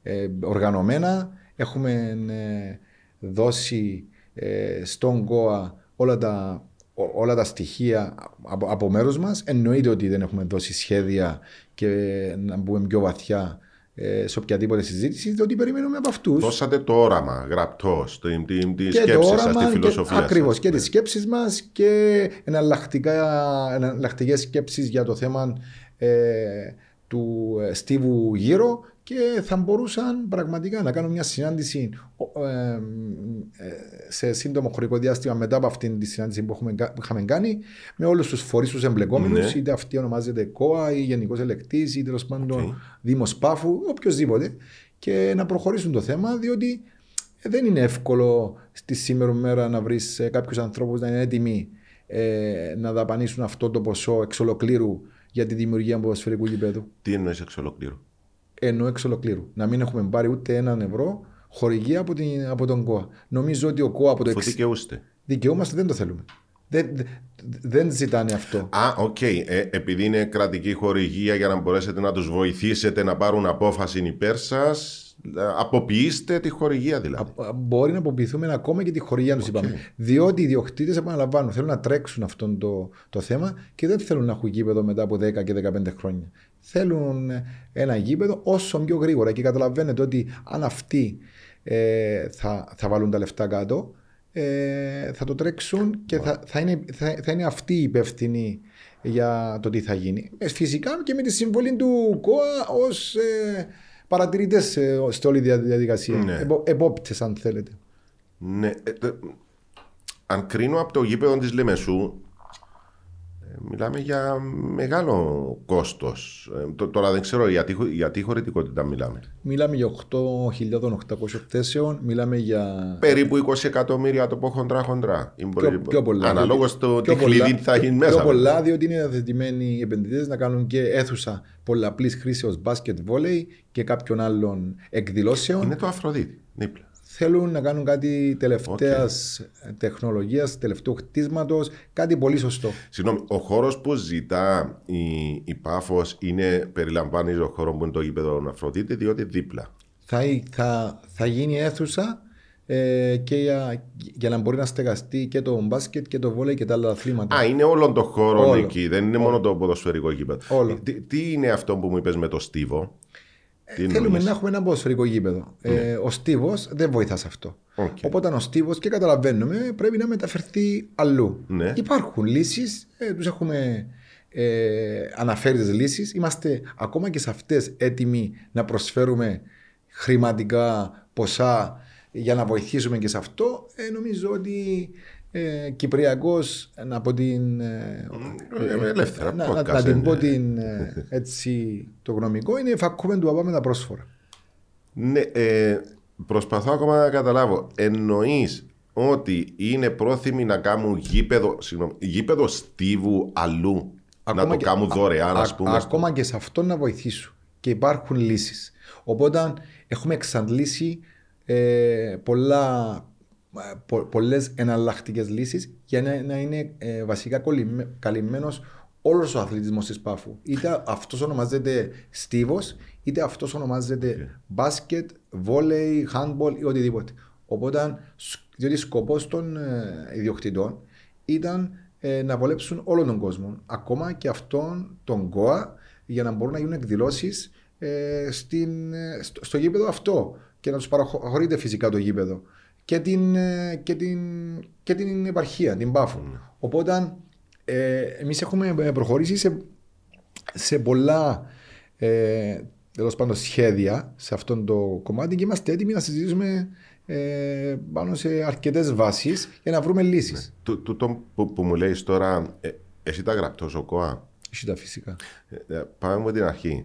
ε, οργανωμένα, έχουμε ε, δώσει ε, στον ΚΟΑ όλα τα, ό- όλα τα στοιχεία από, από μέρους μας. Εννοείται ότι δεν έχουμε δώσει σχέδια και να μπούμε πιο βαθιά ε, σε οποιαδήποτε συζήτηση, διότι περιμένουμε από αυτούς. Δώσατε το όραμα γραπτώς, την, την, τη και το σκέψη σας, όραμα τη φιλοσοφία και, σας. ακριβώς, και Ναι. τις σκέψεις μας και εναλλακτικές σκέψεις για το θέμα ε, του ε, Στίβου γύρω και θα μπορούσαν πραγματικά να κάνουν μια συνάντηση ο- ε, ε, σε σύντομο χρονικό διάστημα μετά από αυτήν τη συνάντηση που, έχουμε, κα- που είχαμε κάνει με όλους τους φορείς τους εμπλεκόμενους Ναι. είτε αυτή ονομάζεται ΚΟΑ ή Γενικός Ελεγκτής ή τέλος πάντων Οκ. Δήμος Πάφου, οποιοδήποτε και να προχωρήσουν το θέμα διότι ε, δεν είναι εύκολο στη σήμερα μέρα να βρεις κάποιους ανθρώπους να είναι έτοιμοι ε, να δαπανήσουν αυτό το ποσό εξ ολοκλήρου για τη δημιουργία ποδοσφαιρικού γηπέδου. Τι εννοείς εξ ολοκλήρου; Ενώ εξ ολοκλήρου. Να μην έχουμε πάρει ούτε έναν ευρώ χορηγία από, την, από τον ΚΟΑ. Νομίζω ότι ο ΚΟΑ από το Αφού εξ... δικαιούστε. δικαιούμαστε δεν το θέλουμε. Δεν, δεν- δεν ζητάνε αυτό. Α, οκ. Ε, επειδή είναι κρατική χορηγία για να μπορέσετε να τους βοηθήσετε να πάρουν απόφαση υπέρ σας, Αποποιήστε τη χορηγία δηλαδή. Α- Μπορεί να αποποιηθούμε ακόμα και τη χορηγία τους, είπαμε. Διότι οι ιδιοκτήτες, επαναλαμβάνω, θέλουν να τρέξουν αυτό το, το θέμα και δεν θέλουν να έχουν γήπεδο μετά από 10 και 15 χρόνια. Θέλουν ένα γήπεδο όσο πιο γρήγορα. Και καταλαβαίνετε ότι αν αυτοί ε, θα, θα βάλουν τα λεφτά κάτω, ε, θα το τρέξουν και θα, θα, είναι, θα, θα είναι αυτοί οι υπεύθυνοι για το τι θα γίνει. Ε, Φυσικά και με τη συμβολή του ΚΟΑ ως ε, παρατηρητές σε όλη τη δια- διαδικασία. Ναι. Επο, επόπτες, αν θέλετε. Ναι, ε, τε- αν κρίνω από το γήπεδο της Λεμεσού, ε, μιλάμε για μεγάλο κόστος. Ε, τ- τώρα δεν ξέρω για τι, χω- για τι χωρητικότητα μιλάμε. Μιλάμε για 8.800 θέσεων, μιλάμε για. Περίπου 20 εκατομμύρια το πω χοντρά χοντρά. Ή μπορεί- Πιο, πιο πολλά. Αναλόγως διότι- το πιο τι κλειδί θα γίνει μέσα. Πιο πολλά, διότι είναι διαθετημένοι οι επενδυτές να κάνουν και αίθουσα πολλαπλής χρήσεω μπάσκετ βόλεϊ και κάποιων άλλων εκδηλώσεων. Είναι το Αφροδίτη, δίπλα. Θέλουν να κάνουν κάτι τελευταίας τεχνολογίας, τελευταίου χτίσματος, κάτι πολύ σωστό. Συγγνώμη, ο χώρος που ζητά η, η Πάφος είναι, περιλαμβάνει ο χώρο που είναι το γήπεδο Αφροδίτη, διότι δίπλα. Θα, θα, θα γίνει αίθουσα ε, και για, για να μπορεί να στεγαστεί και το μπάσκετ και το βόλεϊ και τα άλλα αθλήματα. Α, είναι όλο το χώρο Όλο. εκεί, δεν είναι μόνο το ποδοσφαιρικό γήπεδο. Όλο. Τι, τι είναι αυτό που μου είπες με το Στίβο; Τι Θέλουμε εννοείς; να έχουμε ένα ποδοσφαιρικό γήπεδο. Ε, ο Στίβος δεν βοηθά σε αυτό. Οκ. Οπότε ο Στίβος και καταλαβαίνουμε πρέπει να μεταφερθεί αλλού. Ναι. Υπάρχουν λύσεις, ε, τους έχουμε ε, αναφέρει τις λύσεις. Είμαστε ακόμα και σε αυτές έτοιμοι να προσφέρουμε χρηματικά ποσά για να βοηθήσουμε και σε αυτό. Ε, νομίζω ότι ε, Κυπριακός από την ε, Ε, ελεύθερα, να, podcast να, να την είναι. πω την, ε, έτσι, το γνωμικό είναι φακούμε του απάμε τα πρόσφορα. Ναι, ε, προσπαθώ ακόμα να καταλάβω. Εννοείς ότι είναι πρόθυμοι να κάνουν γήπεδο, συγγνώμη, γήπεδο Στίβου αλλού. να το και- κάνουν δωρεάν, α- ας πούμε. ακόμα και σε αυτό να βοηθήσουν. Και υπάρχουν λύσεις. Οπότε έχουμε εξαντλήσει ε, πολλά, ε, πο, πολλές εναλλακτικές λύσεις για να, να είναι ε, βασικά κολλημέ- καλυμμένος όλος ο αθλητισμός της Πάφου. Είτε αυτός ονομάζεται στίβος, είτε αυτός ονομάζεται μπάσκετ, βόλεϊ, handball ή οτιδήποτε. Οπότε, σ- διότι σκοπός των ε, ιδιοκτητών ήταν ε, να βολέψουν όλο τον κόσμο. Ακόμα και αυτόν τον ΚΟΑ για να μπορούν να γίνουν εκδηλώσεις ε, στην, ε, στο, στο γήπεδο αυτό και να τους παραχωρείται φυσικά το γήπεδο και την, ε, και την, και την επαρχία, την Πάφο. Οπότε ε, εμείς έχουμε ε, προχωρήσει σε, σε πολλά ε, τέλος πάντων σχέδια σε αυτό το κομμάτι και είμαστε έτοιμοι να συζητήσουμε ε, πάνω σε αρκετές βάσεις για να βρούμε λύσεις. Του- τούτο που, που μου λέει τώρα, ε, εσύ τα γραπτός ο ΚΟΑ. Έχει τα φυσικά. Ε, ε, Πάμε με την αρχή.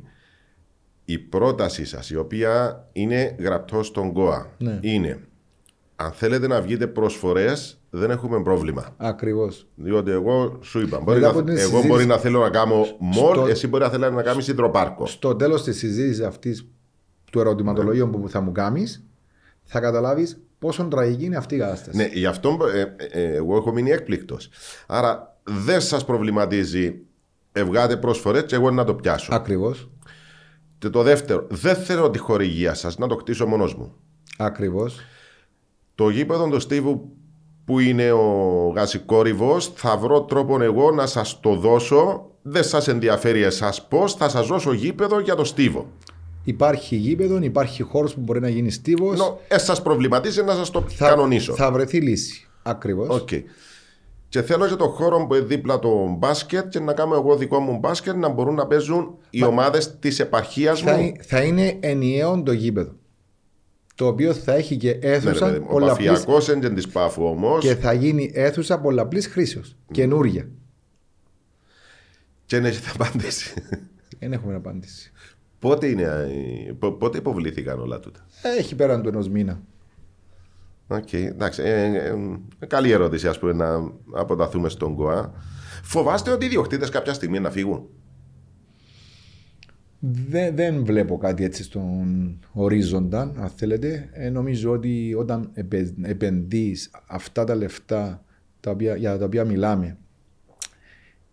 Η πρότασή σας, η οποία είναι γραπτός στον ΚΟΑ, Ναι. είναι αν θέλετε να βγείτε προσφορές, δεν έχουμε πρόβλημα. Ακριβώς. Διότι εγώ σου είπα, μπορεί Μετά να, από την εγώ συζήτηση- μπορεί να θέλω να κάνω μολ, Στο- εσύ μπορεί να θέλεις να κάνεις υδροπάρκο. Στο τέλος της συζήτησης αυτής του ερωτηματολογίου που θα μου κάνεις θα καταλάβεις πόσο τραγική είναι αυτή η κατάσταση. Ναι, γι' αυτό ε, ε, ε, εγώ έχω μείνει έκπληκτος. Άρα δεν σας προβληματίζει ευγάτε προσφορές και εγώ να το πιάσω. Ακριβώς. Και το δεύτερο, δεν θέλω τη χορηγία σας να το κτίσω μόνος μου. Ακριβώς. Το γήπεδο του Στίβου που είναι ο γασικόρυβος, θα βρω τρόπο εγώ να σας το δώσω. Δεν σας ενδιαφέρει εσάς πώς, θα σας δώσω γήπεδο για το Στίβο. Υπάρχει γήπεδο, υπάρχει χώρος που μπορεί να γίνει στίβος. Ενώ εσάς προβληματίζει να σας το κανονίσω. θα βρεθεί λύση. Ακριβώς. Οκ. Και θέλω και το χώρο που είναι δίπλα το μπάσκετ και να κάνω εγώ δικό μου μπάσκετ να μπορούν να παίζουν οι ομάδες της επαρχίας Θα, μου. θα είναι ενιαίο το γήπεδο. Το οποίο θα έχει και Ναι, ρε αίθουσα παιδί μου. ο πολλαπλής Παφιακός είναι της Πάφου όμως. και θα γίνει αίθουσα πολλαπλής χρήσεως. Καινούρια. Και δεν έχετε απάντηση. Δεν έχουμε απάντηση. πότε, είναι, ε, πο- πότε υποβλήθηκαν όλα τούτα; Έχει πέραν του ενός μήνα. Οκ, εντάξει. Ε, ε, ε, καλή ερώτηση, ας πούμε, να αποταθούμε στον ΚΟΑ. Φοβάστε ότι οι ιδιοκτήτες κάποια στιγμή να φύγουν; Δεν, δεν βλέπω κάτι έτσι στον ορίζοντα, αν θέλετε. Ε, νομίζω ότι όταν επε, επενδύεις αυτά τα λεφτά τα οποία, για τα οποία μιλάμε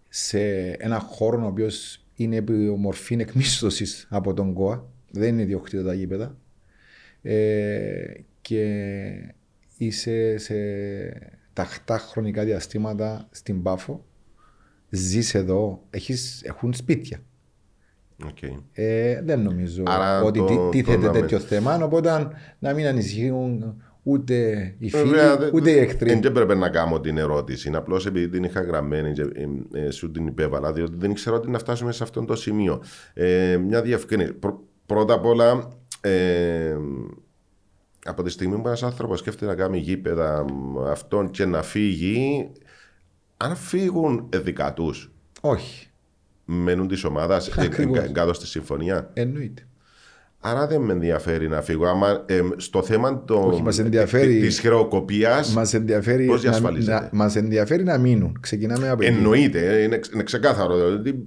σε ένα χώρο ο οποίος είναι υπό μορφή εκμίσθωσης από τον ΚΟΑ, δεν είναι ιδιόκτητα τα γήπεδα, ε, και είσαι σε τακτά χρονικά διαστήματα στην Πάφο, ζεις εδώ, έχεις, έχουν σπίτια. Οκ. Ε, δεν νομίζω Άρα ότι το- τι- το τίθεται να με- τέτοιο θέμα, οπότε να μην ανησυχούν ούτε οι φίλοι, Βέβαια, δε- ούτε οι εχθροί. Δεν έπρεπε να κάνω την ερώτηση. Απλώς επειδή την είχα γραμμένη και ε, ε, σου την υπέβαλα, διότι δεν ήξερα ότι να φτάσουμε σε αυτό το σημείο. Ε, μια διευκρίνηση. Πρω- πρώτα απ' όλα, ε, από τη στιγμή που ένας άνθρωπος σκέφτεται να κάνει γήπεδα μ, αυτόν και να φύγει, αν φύγουν ε, δικά του, Όχι, μένουν της ομάδας, Ακριβώς. κάτω στη συμφωνία. εννοείται. Άρα δεν με ενδιαφέρει να φύγω. Άμα, ε, στο θέμα το, Όχι, μας ενδιαφέρει- της χρεοκοπίας. Μας ενδιαφέρει, Πώς να, διασφαλίζεται; να, μας ενδιαφέρει να μείνουν. Ξεκινάμε από εκεί. Εννοείται, είναι, ξε- είναι ξεκάθαρο. Δηλαδή,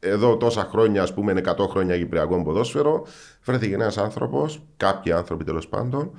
εδώ τόσα χρόνια, ας πούμε, 100 χρόνια Κυπριακό ποδόσφαιρο, βρέθηκε ένας άνθρωπος, κάποιοι άνθρωποι τέλος πάντων,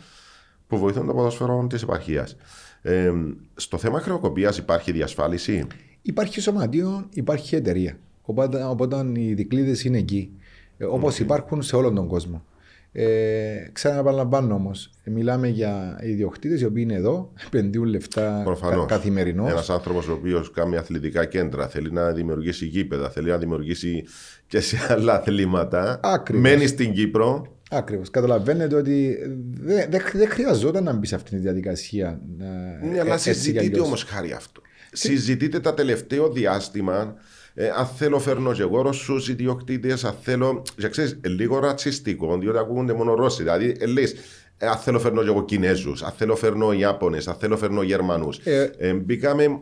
που βοηθούν το ποδόσφαιρο της επαρχίας. Ε, στο θέμα χρεοκοπίας υπάρχει διασφάλιση; Υπάρχει σωματείο, υπάρχει εταιρεία. Οπότε, οπότε οι δικλείδες είναι εκεί. Ε, Όπως υπάρχουν σε όλον τον κόσμο. Ε, ξαναπαραλαμβάνω όμως, μιλάμε για ιδιοκτήτες οι οποίοι είναι εδώ, επενδύουν λεφτά Προφανώς. κα, καθημερινώς. Ένας άνθρωπος ο οποίος κάνει αθλητικά κέντρα, θέλει να δημιουργήσει γήπεδα, θέλει να δημιουργήσει και σε άλλα αθλήματα. Ακριβώς. Μένει στην Κύπρο. Ακριβώς. Καταλαβαίνετε ότι δεν δε, δεν χρειαζόταν να μπει σε αυτή τη διαδικασία. Να, Ναι, ε, αλλά έτσι κι συζητείτε αλλιώς. όμως χάρη αυτό. Συζητείτε τα τελευταίο διάστημα. Ε, αν θέλω φέρνω και εγώ Ρώσους ιδιοκτήτες, αν θέλω... Και ξέρεις, ε, λίγο ρατσιστικό, διότι ακούγονται μόνο Ρώσοι. Δηλαδή, ε, λες, ε, αν θέλω φέρνω και εγώ Κινέζους, αν θέλω φέρνω Ιάπωνες, αν θέλω φέρνω Γερμανούς. Ε, Ε, μπήκαμε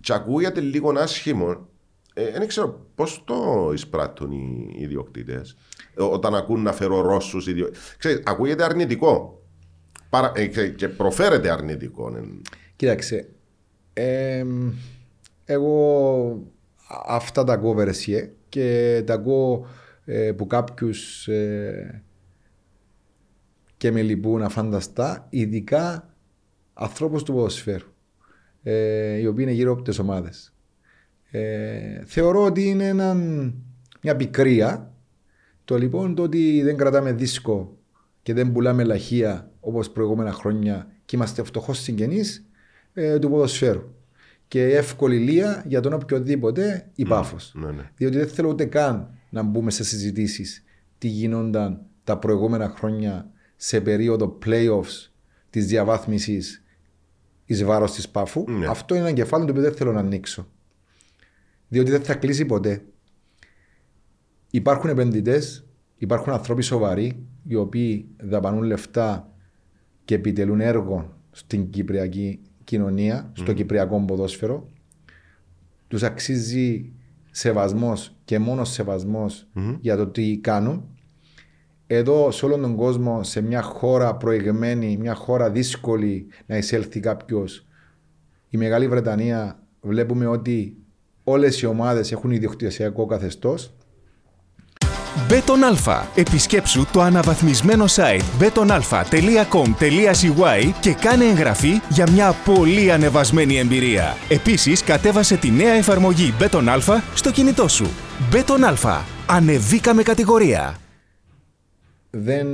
και ακούγεται λίγο άσχημο. Ε, δεν ξέρω πώς το εισπράττουν οι ιδιοκτήτες. Ε, όταν ακούν να φέρω Ρώσους ιδιοκτήτες. Ξέρεις, ακούγεται αρνητικό. Παρα, ε, και- και προφέρεται αρνητικό. ε. Κοίταξε. Ε, εγώ αυτά τα ακούω βερεσιέ και τα ακούω ε, που κάποιους ε, και με λυπούν αφάνταστα, ειδικά ανθρώπους του ποδοσφαίρου, ε, οι οποίοι είναι γύρω από τις ομάδες. Ε, θεωρώ ότι είναι έναν- μια πικρία το λοιπόν το ότι δεν κρατάμε δίσκο και δεν πουλάμε λαχεία όπως προηγούμενα χρόνια και είμαστε φτωχό συγγενείς ε, του ποδοσφαίρου. Και εύκολη λία για τον οποιοδήποτε η πάφος. ναι, ναι. Διότι δεν θέλω ούτε καν να μπούμε σε συζητήσεις τι γίνονταν τα προηγούμενα χρόνια σε περίοδο playoffs της διαβάθμισης εις βάρος της Πάφου. Ναι. Αυτό είναι ένα κεφάλαιο το οποίο δεν θέλω να ανοίξω. Διότι δεν θα κλείσει ποτέ. Υπάρχουν επενδυτές, υπάρχουν άνθρωποι σοβαροί οι οποίοι δαπανούν λεφτά και επιτελούν έργο στην κυπριακή κοινωνία, στο κυπριακό ποδόσφαιρο. Τους αξίζει σεβασμός και μόνος σεβασμός για το τι κάνουν. Εδώ σε όλον τον κόσμο, σε μια χώρα προηγμένη, μια χώρα δύσκολη να εισέλθει κάποιος, η Μεγάλη Βρετανία βλέπουμε ότι όλες οι ομάδες έχουν ιδιοκτησιακό καθεστώς Bet on Alfa. Επισκέψου το αναβαθμισμένο site betonalfa.com.cy και κάνε εγγραφή για μια πολύ ανεβασμένη εμπειρία. Επίσης, κατέβασε τη νέα εφαρμογή Bet on Alfa στο κινητό σου. Μπέτον Αλφα. Ανεβήκαμε κατηγορία. δεν,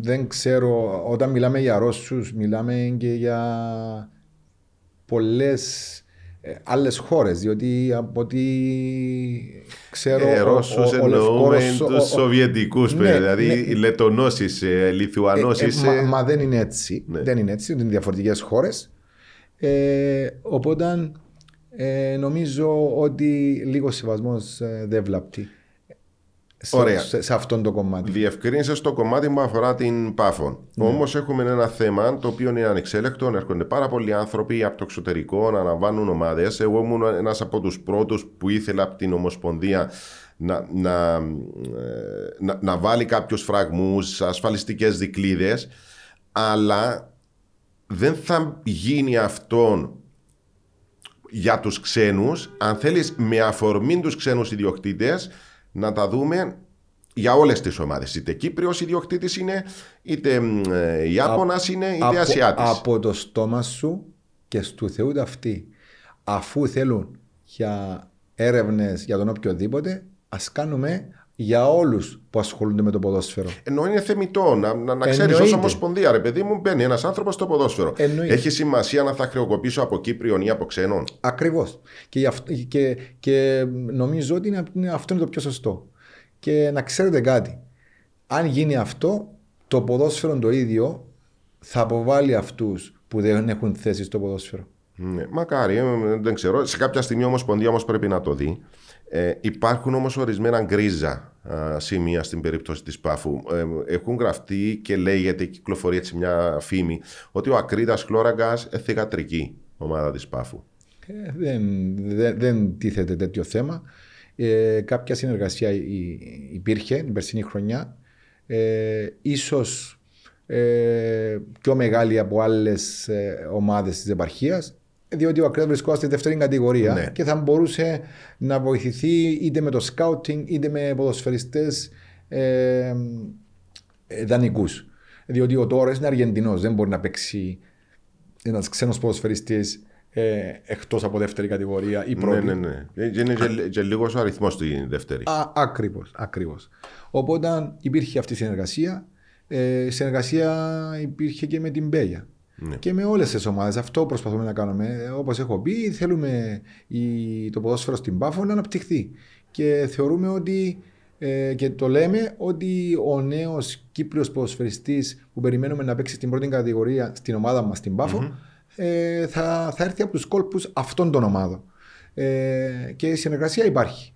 δεν ξέρω, όταν μιλάμε για Ρώσους, μιλάμε και για πολλές ε, άλλες χώρες, διότι από ό,τι ξέρω... Ε, ο- Ρώσους ο- ο εννοούμε Λευκόρωσο- τους ο- ο- Σοβιετικούς, Ναι, δηλαδή ναι. οι Λετωνός είσαι, Λιθουανός Ε, ε, είσαι. μα, μα δεν είναι έτσι. Ναι. Δεν είναι έτσι, είναι διαφορετικές χώρες. Ε, οπότε ε, νομίζω ότι λίγο σεβασμός ε, δεν βλάπτει. Σε, Ωραία. σε, σε αυτόν το κομμάτι. Διευκρίνησες στο κομμάτι που αφορά την Πάφο. Ναι. Όμως έχουμε ένα θέμα το οποίο είναι ανεξέλεκτο. Έρχονται πάρα πολλοί άνθρωποι από το εξωτερικό να αναβάνουν ομάδες. Εγώ ήμουν ένας από τους πρώτους που ήθελα από την Ομοσπονδία να, να, ε, να, να βάλει κάποιους φραγμούς, ασφαλιστικές δικλείδες. Αλλά δεν θα γίνει αυτό για τους ξένους, αν θέλεις με αφορμή τους ξένους ιδιοκτήτες, να τα δούμε για όλες τις ομάδες. Είτε Κύπριος ιδιοκτήτης είναι, είτε μ, ε, Ιάπωνας είναι, είτε από, Ασιάτης. από το στόμα σου και στου Θεού ταυτί. Αφού θέλουν για έρευνες για τον οποιοδήποτε, ας κάνουμε για όλους που ασχολούνται με το ποδόσφαιρο. Ενώ είναι θεμητό να, να, να ξέρει ως Εννοείται. Ομοσπονδία, ρε παιδί μου, μπαίνει ένας άνθρωπος στο ποδόσφαιρο. Εννοείται. Έχει σημασία να θα χρεοκοπήσω από Κύπριον ή από ξένον. Ακριβώς. Και, γι' αυτό- και, και νομίζω ότι είναι, είναι- αυτό είναι το πιο σωστό. Και να ξέρετε κάτι. Αν γίνει αυτό, το ποδόσφαιρο το ίδιο θα αποβάλει αυτούς που δεν έχουν θέση στο ποδόσφαιρο. Ναι, μακάρι, ε, δεν ξέρω. Σε κάποια στιγμή η Ομοσπονδία όμως πρέπει να το δει. Ε, υπάρχουν όμως ορισμένα γκρίζα α, σημεία στην περίπτωση της Πάφου. Ε, έχουν γραφτεί και λέγεται, κυκλοφορεί έτσι μια φήμη, ότι ο Ακρίδας Χλώραγκα θηγατρική ομάδα της Πάφου. Ε, δεν, δεν, δεν τίθεται τέτοιο θέμα. Ε, κάποια συνεργασία υ- υπήρχε την περσινή χρονιά. Ε, ίσως ε, πιο μεγάλη από άλλες ε, ομάδες της επαρχίας διότι ο Ακρίδας βρισκόταν στη δεύτερη κατηγορία Ναι. και θα μπορούσε να βοηθηθεί είτε με το σκάουτινγκ είτε με ποδοσφαιριστές ε, ε, δανεικούς. Διότι ο Τόρες είναι Αργεντινός, δεν μπορεί να παίξει ένας ξένος ποδοσφαιριστής ε, εκτός από δεύτερη κατηγορία ή πρώτη. Ναι, ναι, ναι. Ε, και Είναι και, και λίγος ο αριθμός στη δεύτερη. Α, ακριβώς, ακριβώς. Οπότε υπήρχε αυτή η συνεργασία. Ε, η συνεργασία υπήρχε και με την Μπέγια. Ναι. Και με όλες τις ομάδες. Αυτό προσπαθούμε να κάνουμε. Ε, Όπως έχω πει, θέλουμε η, το ποδόσφαιρο στην Πάφο να αναπτυχθεί. Και θεωρούμε ότι ε, και το λέμε ότι ο νέος Κύπριος ποδοσφαιριστής που περιμένουμε να παίξει στην πρώτη κατηγορία στην ομάδα μας στην παφο ε, θα, θα έρθει από τους κόλπους αυτών των ομάδων. Ε, και η συνεργασία υπάρχει.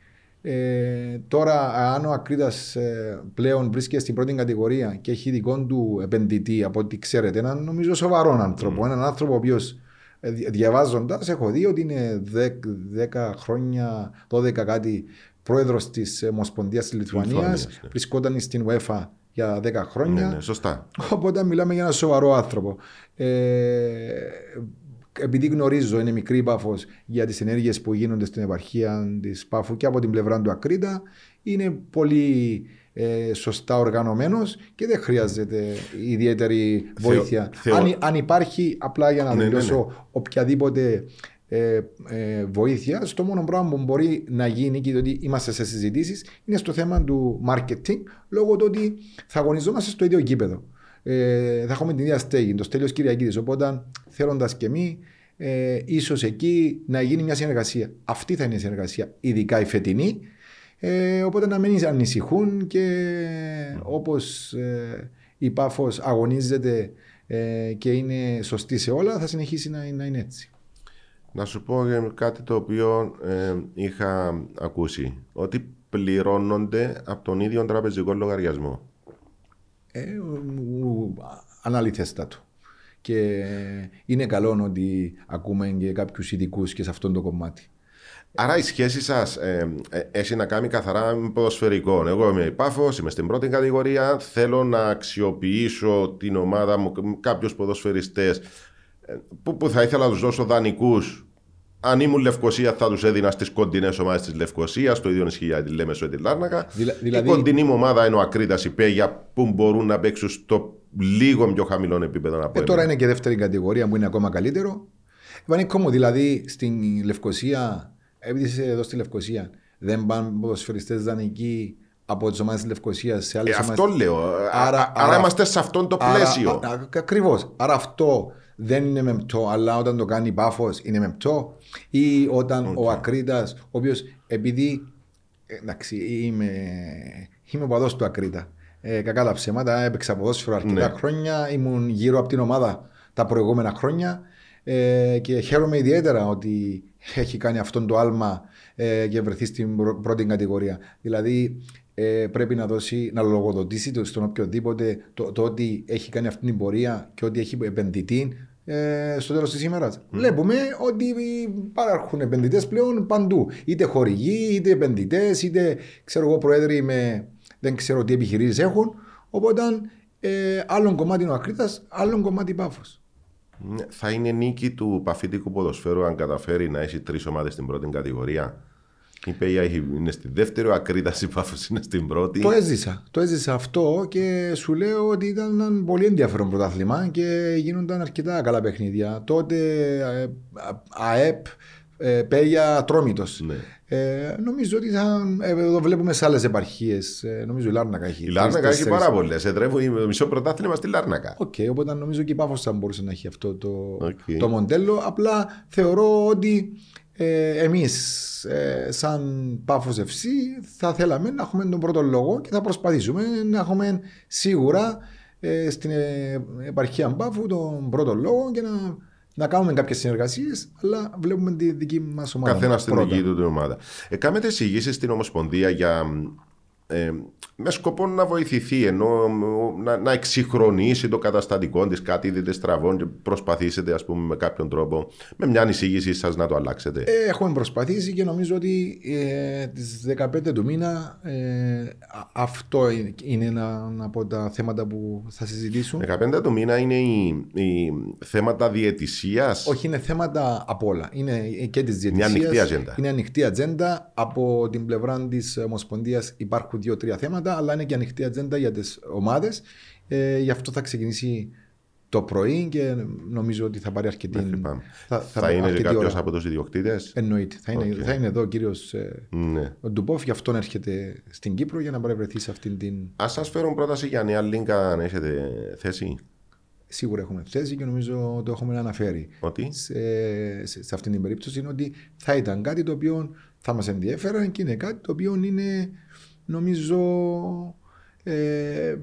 Ε, τώρα, αν ο Ακρίτα πλέον βρίσκεται στην πρώτη κατηγορία και έχει δικό του επενδυτή, από ό,τι ξέρετε, έναν νομίζω σοβαρό άνθρωπο, έναν άνθρωπο ο οποίος διαβάζοντας, έχω δει ότι είναι 10, χρόνια, 12 κάτι πρόεδρος της Ομοσπονδίας της Λιθουανίας, Λιθουανίας, ναι. βρισκόταν στην UEFA για 10 χρόνια. Ναι, ναι, σωστά. Οπότε μιλάμε για ένα σοβαρό άνθρωπο. Ε, επειδή γνωρίζω, είναι μικρή πάφος για τις ενέργειες που γίνονται στην επαρχία της Πάφου και από την πλευρά του Ακρίτα, είναι πολύ ε, σωστά οργανωμένος και δεν χρειάζεται ιδιαίτερη βοήθεια. θεω- Αν, αν υπάρχει, απλά για να Ναι, ναι, δηλώσω οποιαδήποτε ε, ε, βοήθεια, στο μόνο πράγμα που μπορεί να γίνει και διότι είμαστε σε συζητήσεις είναι στο θέμα του marketing λόγω του ότι θα αγωνιζόμαστε στο ίδιο γήπεδο. Ε, θα έχουμε την ίδια στέγη, το Στέλιος Κυριακίδης. Οπότε θέλοντας και εμείς, ε, ίσως εκεί να γίνει μια συνεργασία. Αυτή θα είναι η συνεργασία, ειδικά η φετινή. Ε, οπότε να μην ανησυχούν και όπως ε, η Πάφος αγωνίζεται ε, και είναι σωστή σε όλα, θα συνεχίσει να, να είναι έτσι. Να σου πω ε, κάτι το οποίο ε, είχα ακούσει. Ότι πληρώνονται από τον ίδιο τραπεζικό λογαριασμό. Ε, ου, αναλυθέστατο. Και είναι καλό ότι ακούμε και κάποιους ειδικούς και σε αυτό το κομμάτι. Άρα η σχέση σας ε, ε, έχει να κάνει καθαρά με ποδοσφαιρικό. Εγώ είμαι υπάφος, είμαι στην πρώτη κατηγορία. Θέλω να αξιοποιήσω την ομάδα μου, κάποιους ποδοσφαιριστές που, που θα ήθελα να τους δώσω δανεικούς. Αν ήμουν Λευκοσία, θα τους έδινα στις κοντινές ομάδες της Λευκοσίας. Το ίδιο ισχύει για τη Λέμεσο ή τη Λάρνακα. Δηλα- δηλαδή- Η κοντινή μου ομάδα είναι ο Ακρίτα η Πέγια που μπορούν να παίξουν στο λίγο πιο χαμηλό επίπεδο από Ε, εμένα. τώρα είναι και δεύτερη κατηγορία που είναι ακόμα καλύτερο. Βανίκο μου, δηλαδή στην Λευκοσία, επειδή είσαι εδώ στη Λευκοσία, δεν πάνε ποδοσφαιριστές δανεικοί από τις ομάδες της Λευκοσίας σε Ε, άλλες αυτό ομάδες. λέω. Άρα, άρα, είμαστε σε αυτό το πλαίσιο. Ακριβώς. Άρα αυτό δεν είναι μεμπτό, αλλά όταν το κάνει πάφος είναι μεμπτό. Ή όταν ο Ακρίτας, ο οποίος επειδή. Εντάξει, είμαι, είμαι παδός του Ακρίτα. Ε, κακά τα ψέματα, έπαιξα ποδόσφαιρο αρκετά Ναι. χρόνια, ήμουν γύρω από την ομάδα τα προηγούμενα χρόνια ε, και χαίρομαι ιδιαίτερα ότι έχει κάνει αυτόν το άλμα ε, και βρεθεί στην πρω- πρώτη κατηγορία. Δηλαδή ε, πρέπει να, δώσει, να λογοδοτήσει το, στον οποιοδήποτε το, το ότι έχει κάνει αυτή την πορεία και ότι έχει επενδυτή ε, στο τέλος της ημέρας. Βλέπουμε ότι υπάρχουν επενδυτές πλέον παντού. Είτε χορηγοί, είτε επενδυτές, είτε ξέρω εγώ προέδροι με δεν ξέρω τι επιχειρήσεις έχουν. Οπότε ε, άλλον κομμάτι είναι ο Ακρίτας, άλλον κομμάτι η Πάφος. Ναι, Θα είναι νίκη του παφίτικου ποδοσφαίρου αν καταφέρει να έχει τρεις ομάδες στην πρώτη κατηγορία. Η Πέγια έχει- είναι στη δεύτερη, ο Ακρίτας, η Πάφος είναι στην πρώτη. Το έζησα. Το έζησα αυτό και σου λέω ότι ήταν ένα πολύ ενδιαφέρον πρωτάθλημα και γίνονταν αρκετά καλά παιχνίδια. Τότε ε, α- ΑΕΠ, ε, Πέγια, Ατρόμητος. Ναι. Ε, νομίζω ότι θα. Ε, εδώ βλέπουμε σε άλλες επαρχίες. Ε, νομίζω η Λάρνακα έχει. Η Λάρνακα τρεις, έχει τέσσερις. πάρα πολλές. Εδρεύει το μισό πρωτάθλημα στη Λάρνακα. Οκ, οπότε νομίζω και η Πάφος θα μπορούσε να έχει αυτό το, Οκ. το μοντέλο. Απλά θεωρώ ότι ε, εμείς ε, σαν Πάφος FC θα θέλαμε να έχουμε τον πρώτο λόγο και θα προσπαθήσουμε να έχουμε σίγουρα ε, στην ε, επαρχία Πάφου τον πρώτο λόγο και να, να κάνουμε κάποιες συνεργασίες αλλά βλέπουμε τη δική μας ομάδα. Καθένας στην πρώτα. δική του την ομάδα. Ε, κάνετε εισηγήσεις στην Ομοσπονδία για. Ε, με σκοπό να βοηθηθεί ενώ να, να εξυγχρονίσει το καταστατικό της, κάτι δείτε στραβών και προσπαθήσετε ας πούμε με κάποιον τρόπο με μια εισήγησή σας να το αλλάξετε. Ε, έχουμε προσπαθήσει και νομίζω ότι ε, τις 15 του μήνα ε, α- αυτό είναι, είναι ένα από τα θέματα που θα συζητήσουν. 15 του μήνα είναι οι, οι θέματα διαιτησίας; Όχι, είναι θέματα από όλα. Είναι και της διαιτησία. ανοιχτή ατζέντα. Είναι ανοιχτή ατζέντα. Από την πλευρά της Ομοσπονδίας υπάρχουν δύο-τρία θέματα, αλλά είναι και ανοιχτή ατζέντα για τις ομάδες. Ε, γι' αυτό θα ξεκινήσει το πρωί και νομίζω ότι θα πάρει αρκετή, Θα, θα, είναι αρκετή κάποιος ώρα. από τους ιδιοκτήτες; Εννοείται. Θα είναι, Οκ. θα είναι εδώ ο κύριος Ναι. ο Ντούμποφ, γι' αυτόν έρχεται στην Κύπρο για να παρευρεθεί σε αυτήν την. Α σας φέρουν πρόταση για νέα λίγκα αν έχετε θέση. Σίγουρα έχουμε θέση και νομίζω το έχουμε αναφέρει. Ότι; σε, σε, σε αυτήν την περίπτωση είναι ότι θα ήταν κάτι το οποίο θα μας ενδιαφέραν και είναι κάτι το οποίο είναι νομίζω ε,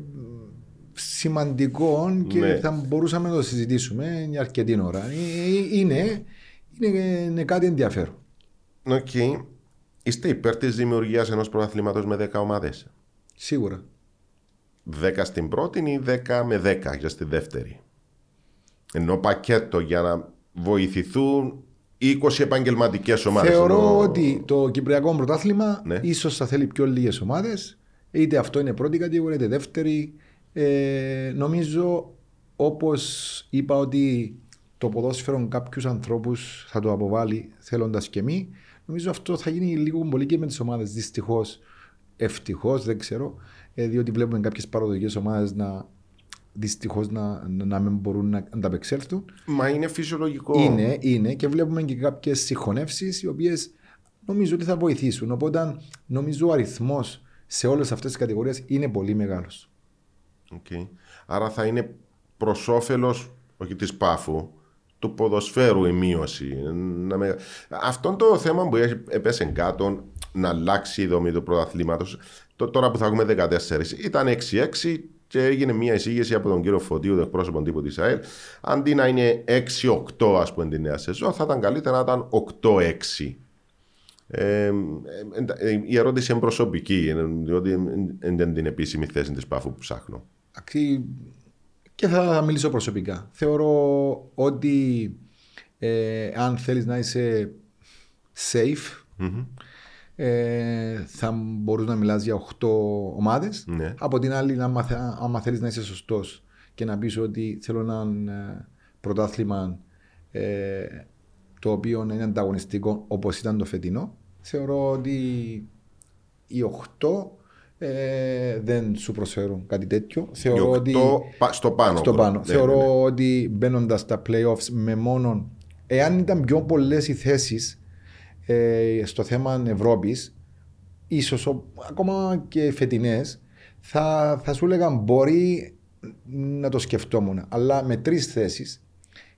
σημαντικό και Ναι. θα μπορούσαμε να το συζητήσουμε για αρκετή ώρα. Ε, ε, Είναι, είναι, είναι κάτι ενδιαφέρον. Οκ. Είστε υπέρ της δημιουργίας ενός πρωταθλήματος με 10 ομάδες; Σίγουρα. 10 στην πρώτη ή 10 με 10 για στη δεύτερη; Ενώ πακέτο για να βοηθηθούν 20 επαγγελματικές ομάδες. Θεωρώ ότι το Κυπριακό Πρωτάθλημα Ναι. ίσως θα θέλει πιο λίγες ομάδες. Είτε αυτό είναι πρώτη κατηγορία, είτε δεύτερη. Ε, νομίζω, όπως είπα ότι το ποδόσφαιρο κάποιους ανθρώπους θα το αποβάλει θέλοντας και μη, νομίζω αυτό θα γίνει λίγο πολύ και με τις ομάδες. Δυστυχώς, ευτυχώς, δεν ξέρω, ε, διότι βλέπουμε κάποιες παραδοτικές ομάδες να δυστυχώς να, να μην μπορούν να ανταπεξέλθουν. Μα είναι φυσιολογικό. Είναι, είναι και βλέπουμε και κάποιες συγχωνεύσεις οι οποίες νομίζω ότι θα βοηθήσουν. Οπότε νομίζω ο αριθμός σε όλες αυτές τις κατηγορίες είναι πολύ μεγάλος. Οκ. Άρα θα είναι προς όφελος, όχι της Πάφου, του ποδοσφαίρου η μείωση. Να με... Αυτό το θέμα που έχει έπεσε κάτω να αλλάξει η δομή του πρωταθλήματος. Τώρα που θα έχουμε 14, ήταν 6-6 και έγινε μια εισήγηση από τον κύριο Φωτίου, τον εκπρόσωπο τύπου της ΑΕΛ. Αντί να είναι 6-8, ας πούμε, την νέα σεζόν, θα ήταν καλύτερα να ήταν 8-6. Ε, ε, ε, η ερώτηση είναι προσωπική, ε, διότι δεν είναι την επίσημη θέση της πάφου που ψάχνω. Αξί- Και θα μιλήσω προσωπικά. Θεωρώ ότι ε, αν θέλεις να είσαι safe, ε, θα μπορείς να μιλάς για 8 ομάδες. Ναι. Από την άλλη, άμα, θε- άμα θέλεις να είσαι σωστός και να πεις ότι θέλω ένα ε, πρωτάθλημα ε, το οποίο είναι ανταγωνιστικό όπως ήταν το φετινό, θεωρώ ότι οι 8 ε, δεν σου προσφέρουν κάτι τέτοιο. Οι Θεωρώ οκτώ ότι πα- στο πάνω. στο πάνω. Ναι, Θεωρώ ναι, ναι. ότι μπαίνοντας στα playoffs με μόνο. Εάν ήταν πιο πολλές οι θέσεις ε, στο θέμα Ευρώπη, ίσως ακόμα και φετινές, θα, θα σου έλεγα μπορεί να το σκεφτόμουν. Αλλά με τρεις θέσεις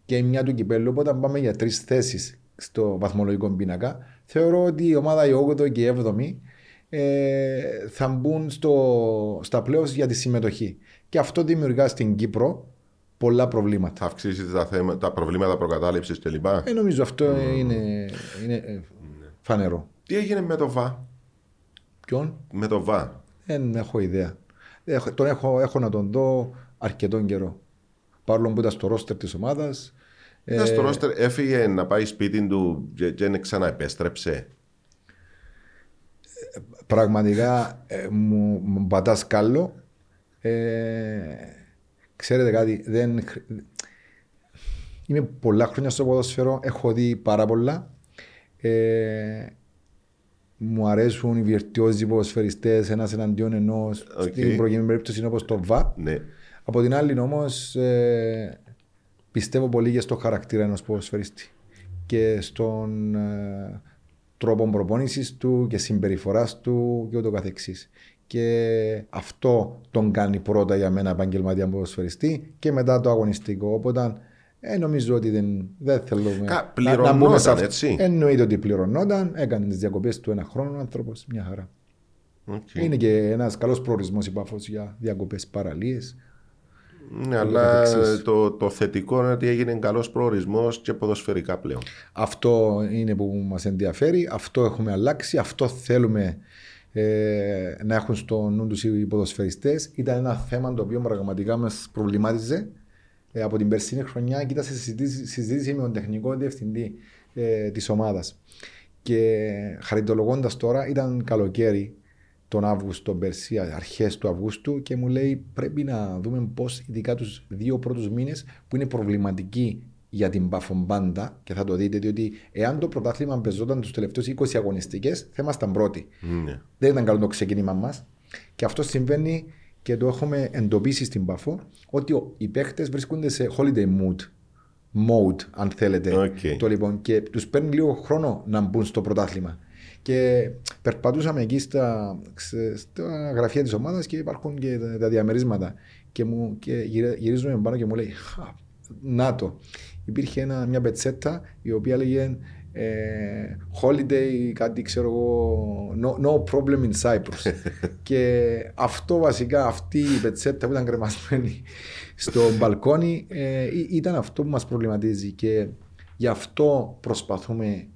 και μια του κυπέλου, όταν πάμε για τρεις θέσεις στο βαθμολογικό πίνακα, θεωρώ ότι η ομάδα η 8η και η 7η ε, θα μπουν στο, στα playoffs για τη συμμετοχή. Και αυτό δημιουργά στην Κύπρο πολλά προβλήματα. Θα αυξήσεις τα, θέματα, τα προβλήματα προκατάληψης κλπ. Ε, νομίζω αυτό είναι, είναι ε, φανερό. Τι έγινε με το ΒΑ; Ποιον; Με το ΒΑ. Δεν έχω ιδέα. Έχω, τον έχω, έχω να τον δω αρκετόν καιρό. Παρόλο που ήταν στο ρόστερ της ομάδας. Ήταν στο ρόστερ, έφυγε να πάει σπίτι του και, και δεν ξαναεπέστρεψε. Πραγματικά ε, μου, μου πατάς κάλο. Ε, ξέρετε κάτι, δεν, χρ- είμαι πολλά χρόνια στο ποδόσφαιρο, έχω δει πάρα πολλά. Ε, μου αρέσουν οι βιρτουόζοι ποδοσφαιριστές ένας εναντίον ενός Οκ. στην προκειμένη περίπτωση είναι όπως το ΒΑ. Ναι. Από την άλλη όμως πιστεύω πολύ και στο χαρακτήρα ενός ποδοσφαιριστή και στον, ε, τρόπο προπόνησης του και συμπεριφοράς του και ούτω καθεξής. Και αυτό τον κάνει πρώτα για μένα επαγγελματία ποδοσφαιριστή και μετά το αγωνιστικό. Οπότε ε, νομίζω ότι δεν, δεν θέλουμε Κα- να- πληρωνόταν, μπούμε σε αυτό. έτσι; Εννοείται ότι πληρωνόταν, έκανε τις διακοπές του ένα χρόνο ο άνθρωπος, μια χαρά. Οκ. Είναι και ένας καλός προορισμός η Πάφος για διακοπές παραλίες. Ναι, αλλά καθεξής. το, το θετικό είναι ότι έγινε καλός προορισμός και ποδοσφαιρικά πλέον. Αυτό είναι που μας ενδιαφέρει, αυτό έχουμε αλλάξει, αυτό θέλουμε ε, να έχουν στο νου τους οι ποδοσφαιριστές. Ήταν ένα θέμα το οποίο πραγματικά μας προβλημάτιζε ε, από την περσίνη χρονιά και ήταν σε συζήτηση, συζήτηση με τον τεχνικό διευθυντή ε, της ομάδας. Και χαριτολογώντας τώρα, ήταν καλοκαίρι τον Αύγουστο πέρσι, αρχές του Αυγούστου, και μου λέει πρέπει να δούμε πώς, ειδικά τους δύο πρώτους μήνες που είναι προβληματικοί για την Πάφον πάντα, και θα το δείτε, διότι εάν το πρωτάθλημα πεζόταν τους τελευταίους 20 αγωνιστικές, θα ήμασταν πρώτοι. Ναι. Δεν ήταν καλό το ξεκίνημα μας. Και αυτό συμβαίνει και το έχουμε εντοπίσει στην Πάφο ότι ο- οι παίχτες βρίσκονται σε holiday mood. Mode, αν θέλετε. Οκ. Το λοιπόν, και τους παίρνει λίγο χρόνο να μπουν στο πρωτάθλημα. Και περπατούσαμε εκεί στα, ξε- στα γραφεία της ομάδας και υπάρχουν και τα, τα διαμερίσματα. Και, μου, και γυρα- γυρίζουμε πάνω και μου λέει: «Χα, Να το. Υπήρχε ένα, μια πετσέτα η οποία έλεγε ε, holiday, κάτι ξέρω εγώ, no, no problem in Cyprus. και αυτό βασικά, αυτή η πετσέτα που ήταν κρεμασμένη στο μπαλκόνι ε, ή- ήταν αυτό που μας προβληματίζει και γι' αυτό προσπαθούμε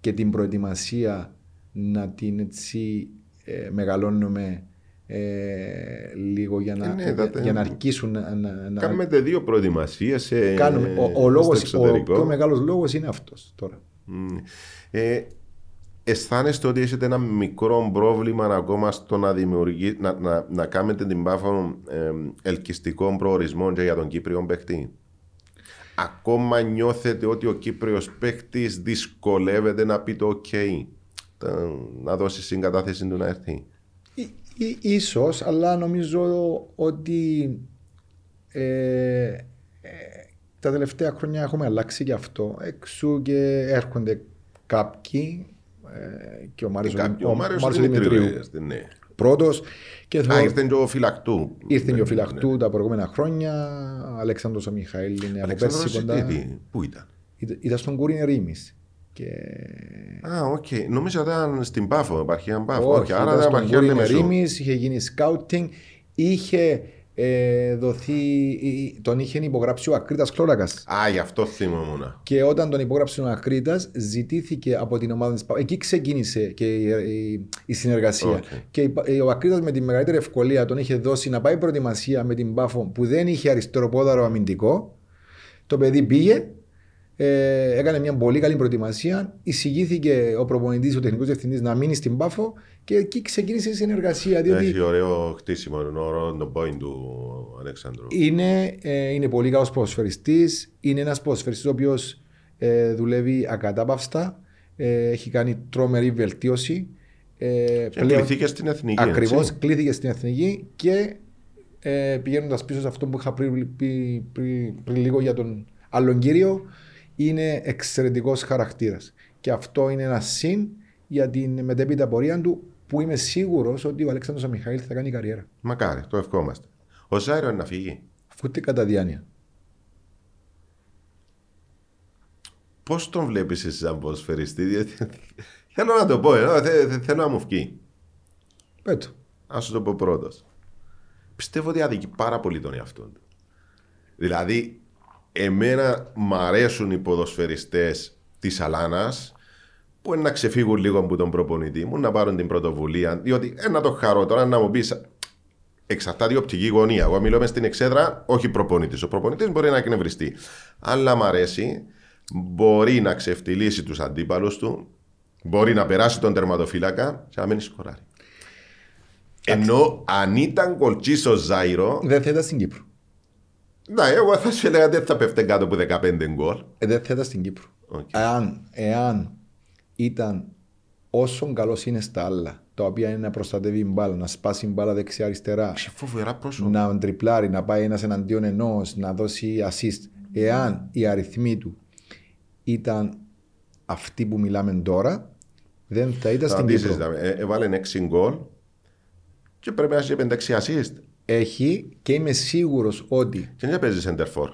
και την προετοιμασία να την έτσι ε, μεγαλώνουμε ε, λίγο για να, Ε, ναι, για, δατε- για να αρχίσουν να, να, να Κάνουμε δύο προετοιμασίες. κάνουμε. Ο, ο, λόγος, ο πιο μεγάλος λόγος είναι αυτός τώρα. Μμ. Ε, αισθάνεστε ότι έχετε ένα μικρό πρόβλημα ακόμα στο να, δημιουργεί, να, να, να κάνετε την πάφο ε, ελκυστικό προορισμό και για τον Κύπριο παίχτη. Ακόμα νιώθετε ότι ο Κύπριος παίχτη δυσκολεύεται να πει το OK. Τα- Να δώσει συγκατάθεση του να έρθει. Ή- ή- Ίσως, αλλά νομίζω ότι ε, ε, τα τελευταία χρόνια έχουμε αλλάξει και αυτό. Εξού και έρχονται κάποιοι ε, και ο Μάριος, Κάποιο, ο Μάριος Μάριος Δημητρίου. Δημητρίου έρθει, ναι. πρώτος και Α, θεωρώ- ήρθε και ο Φυλακτού. ήρθε και ο Ναι, Φυλακτού ναι. τα προηγούμενα χρόνια. Αλέξανδρος ο Μιχαήλ είναι από Αλεξάνδρος πέρσι κοντά. Σιτήτη, Πού ήταν; Ήταν- Ήταν στον Κούριν Ερήμης. Και... Α, οκ. Νομίζω ότι ήταν στην Πάφο, επαρχία Πάφο. Όχι, Όχι, άρα ήταν δεν στον επαρχία Κούριν Λεμεσού. Ερήμης, είχε γίνει scouting, είχε ε, δοθεί, ε, τον είχε υπογράψει ο Ακρίτας Κλώρακας. Α, γι' αυτό θυμόμουν. Και όταν τον υπόγραψε ο Ακρίτας, ζητήθηκε από την ομάδα της Πάφου. Εκεί ξεκίνησε και η, η- η συνεργασία. Οκ. Και η Πα- ε, ο Ακρίτας με τη μεγαλύτερη ευκολία τον είχε δώσει να πάει προετοιμασία με την Πάφο που δεν είχε αριστεροπόδαρο αμυντικό. Το παιδί πήγε, ε, έκανε μια πολύ καλή προετοιμασία. Εισηγήθηκε ο προπονητής, ο τεχνικός διευθυντής να μείνει στην Πάφο και εκεί ξεκίνησε η συνεργασία. Διότι Έχει ωραίο χτίσιμο, είναι ωραίο το point του Αλέξανδρου. είναι, ε, είναι πολύ καλός ποδοσφαιριστής. Είναι ένας ποδοσφαιριστής ο οποίος ε, δουλεύει ακατάπαυστα. Ε, έχει κάνει τρομερή βελτίωση. Ε, Και κληθήκε στην εθνική. Ακριβώς έτσι. κλείθηκε στην εθνική και ε, πηγαίνοντας πίσω σε αυτό που είχα πριν, πει πριν, πριν λίγο για τον άλλον κύριο, είναι εξαιρετικός χαρακτήρας. Και αυτό είναι ένα συν για την μετέπειτα πορεία του που είμαι σίγουρος ότι ο Αλέξανδρος Μιχαήλ θα κάνει καριέρα. Μακάρι, το ευχόμαστε. Ο Ζάιρο είναι να φύγει. Αφού τι κατά διάνοια. Πώς τον βλέπεις εσύ σαν ποδοσφαιριστή, διότι θέλω να το πω, ε, θε- θε- θέλω να μου βγει. Πέτω. Α σου το πω πρώτος. Πιστεύω ότι αδικεί πάρα πολύ τον εαυτό του. Δηλαδή, εμένα μ' αρέσουν οι ποδοσφαιριστές της Αλάνας που είναι να ξεφύγουν λίγο από τον προπονητή μου, να πάρουν την πρωτοβουλία. Διότι ε, να το χαρώ τώρα να μου πεις. Εξαρτάται η οπτική γωνία. Εγώ μιλώ μες στην εξέδρα, όχι προπονητής. Ο προπονητής μπορεί να εκνευριστεί. Αλλά μ' αρέσει, μπορεί να ξεφτυλίσει τους αντίπαλους του, μπορεί να περάσει τον τερματοφύλακα και να μεν σκοράρει. Ενώ αν ήταν γκολτζής ο Ζάιρο, Δεν θα ήταν στην Κύπρο. Ναι, εγώ θα σου έλεγα δεν θα πέφτει κάτω από 15 γκολ. Ε, δεν θα ήταν στην Κύπρο. Οκ. Εάν, εάν ήταν όσο καλός είναι στα άλλα, τα οποία είναι να προστατεύει μπάλα, να σπάσει μπάλα δεξιά-αριστερά, Έχει φοβερά πρόσωπα. να τριπλάρει, να πάει ένας εναντίον ενός, να δώσει assist. Εάν οι αριθμοί του ήταν αυτοί που μιλάμε τώρα, Δεν θα ήταν Θα στην τι Κύπρο. συζητάμε. Ε, Έβαλε 6 γκολ και πρέπει να έχει 5-6 assist. Έχει και είμαι σίγουρος ότι Και δεν παίζεις center for.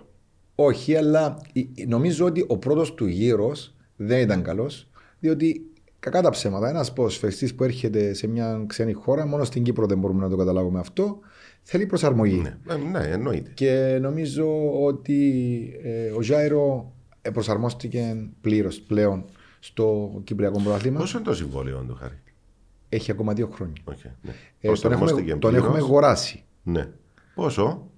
όχι, αλλά η- νομίζω ότι ο πρώτος του γύρος δεν ήταν καλός, διότι κακά τα ψέματα. Ένας ποδοσφαιριστής που έρχεται σε μια ξένη χώρα, μόνο στην Κύπρο δεν μπορούμε να το καταλάβουμε αυτό, θέλει προσαρμογή. Ναι, ε, ναι, εννοείται. Και νομίζω ότι ε, ο Ζάιρο ε, προσαρμόστηκε πλήρως πλέον στο Κυπριακό Πρωτάθλημα. Πόσο είναι το συμβόλαιο του Χάρη; Έχει ακόμα δύο χρόνια. Okay, ναι. Ε, τον, έχουμε, Προσαρμόστηκε τον πλήρως. έχουμε αγοράσει. Ναι. Πόσο;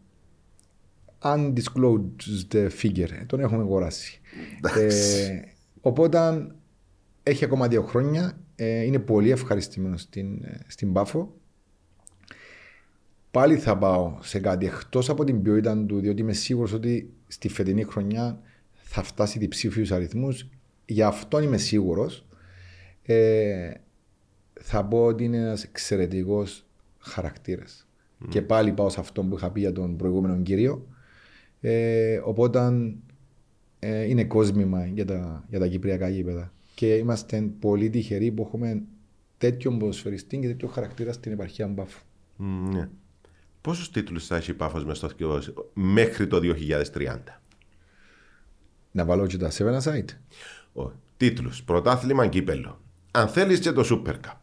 Undisclosed figure. ε, Τον έχουμε αγοράσει. Εντάξει. Ε, οπότε έχει ακόμα δύο χρόνια. Ε, είναι πολύ ευχαριστημένο στην, ε, στην Πάφο. Πάλι θα πάω σε κάτι εκτός από την ποιότητα του, διότι είμαι σίγουρος ότι στη φετινή χρονιά θα φτάσει διψήφιου αριθμού. Γι' αυτό είμαι σίγουρος. Ε, θα πω ότι είναι ένας εξαιρετικός χαρακτήρας. Και πάλι πάω σε αυτό που είχα πει για τον προηγούμενο κύριο. Ε, οπότε ε, είναι κόσμημα για τα, για τα κυπριακά γήπεδα. Και είμαστε πολύ τυχεροί που έχουμε τέτοιον ποδοσφαιριστή και τέτοιο χαρακτήρα στην επαρχία Μπάφου. Μ, Ναι. Πόσους τίτλους θα έχει η Πάφος μες στο θκυβό μέχρι το 2030. Να βάλω και τα 7 site. Ο, τίτλους, πρωτάθλημα, κύπελο. Αν θέλεις και το Super Cup.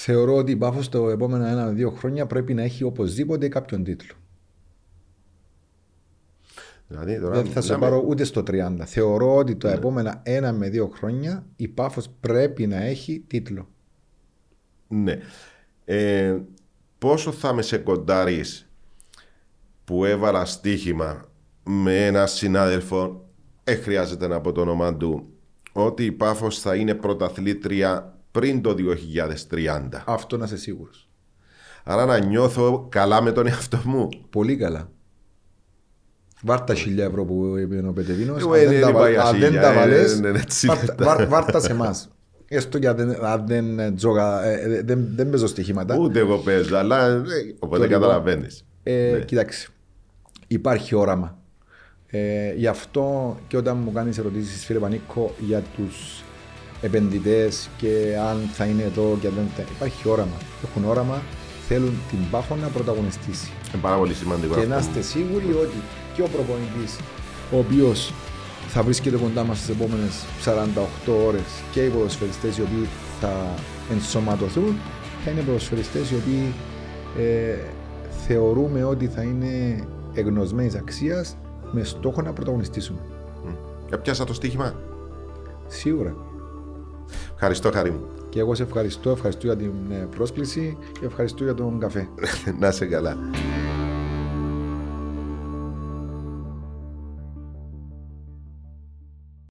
Θεωρώ ότι η Πάφος τα επόμενα ένα-δύο χρόνια πρέπει να έχει οπωσδήποτε κάποιον τίτλο. Δηλαδή, τώρα Δεν θα σε μιλάμε- πάρω ούτε στο 30. Θεωρώ ότι τα επόμενα ένα με δύο χρόνια η Πάφος πρέπει να έχει τίτλο. Ναι. Ε, πόσο θα με σε κοντάρεις που έβαλα στοίχημα με ένα συνάδελφο, δεν χρειάζεται να πω το όνομα του, ότι η Πάφος θα είναι πρωταθλήτρια πριν το 2030. Αυτό να είσαι σίγουρος. Άρα να νιώθω καλά με τον εαυτό μου. Πολύ καλά. Βάρτα χιλιά ευρώ που είπε ο Πετεβίνος. Εγώ, Αν ε, δεν δεν τα είπα βα- για αν δεν χίλια, τα ε, βάλες, ναι, ναι, έτσι βάρτα- είναι. βάρ- βάρτα σε εμάς. Έστω και αν δεν, αν δεν, ε, τζόγα, ε, ε, δεν, δεν παίζω στοιχήματα. Ούτε εγώ παίζω, αλλά ε, οπότε Το λοιπόν, καταλαβαίνεις. Ε, Ναι. Κοίταξε, υπάρχει όραμα. Ε, γι' αυτό και όταν μου κάνεις ερωτήσεις φίλε Πανίκο για τους επενδυτές και αν θα είναι εδώ και αν δεν θα υπάρχει όραμα. Έχουν όραμα, θέλουν την Πάφο να πρωταγωνιστήσει. Είναι πάρα πολύ σημαντικό. Και αυτό. να είστε σίγουροι ότι και ο προπονητής ο οποίος θα βρίσκεται κοντά μας στις επόμενες 48 ώρες και οι ποδοσφαιριστές οι οποίοι θα ενσωματωθούν θα είναι ποδοσφαιριστές οι οποίοι ε, θεωρούμε ότι θα είναι εγνωσμένης αξίας με στόχο να πρωταγωνιστήσουμε. Ε, Πιάσα το στοίχημα; Σίγουρα. Ευχαριστώ, Χαρή μου. Και εγώ σε ευχαριστώ, ευχαριστώ για την ε, πρόσκληση και ευχαριστώ για τον καφέ. να είσαι καλά.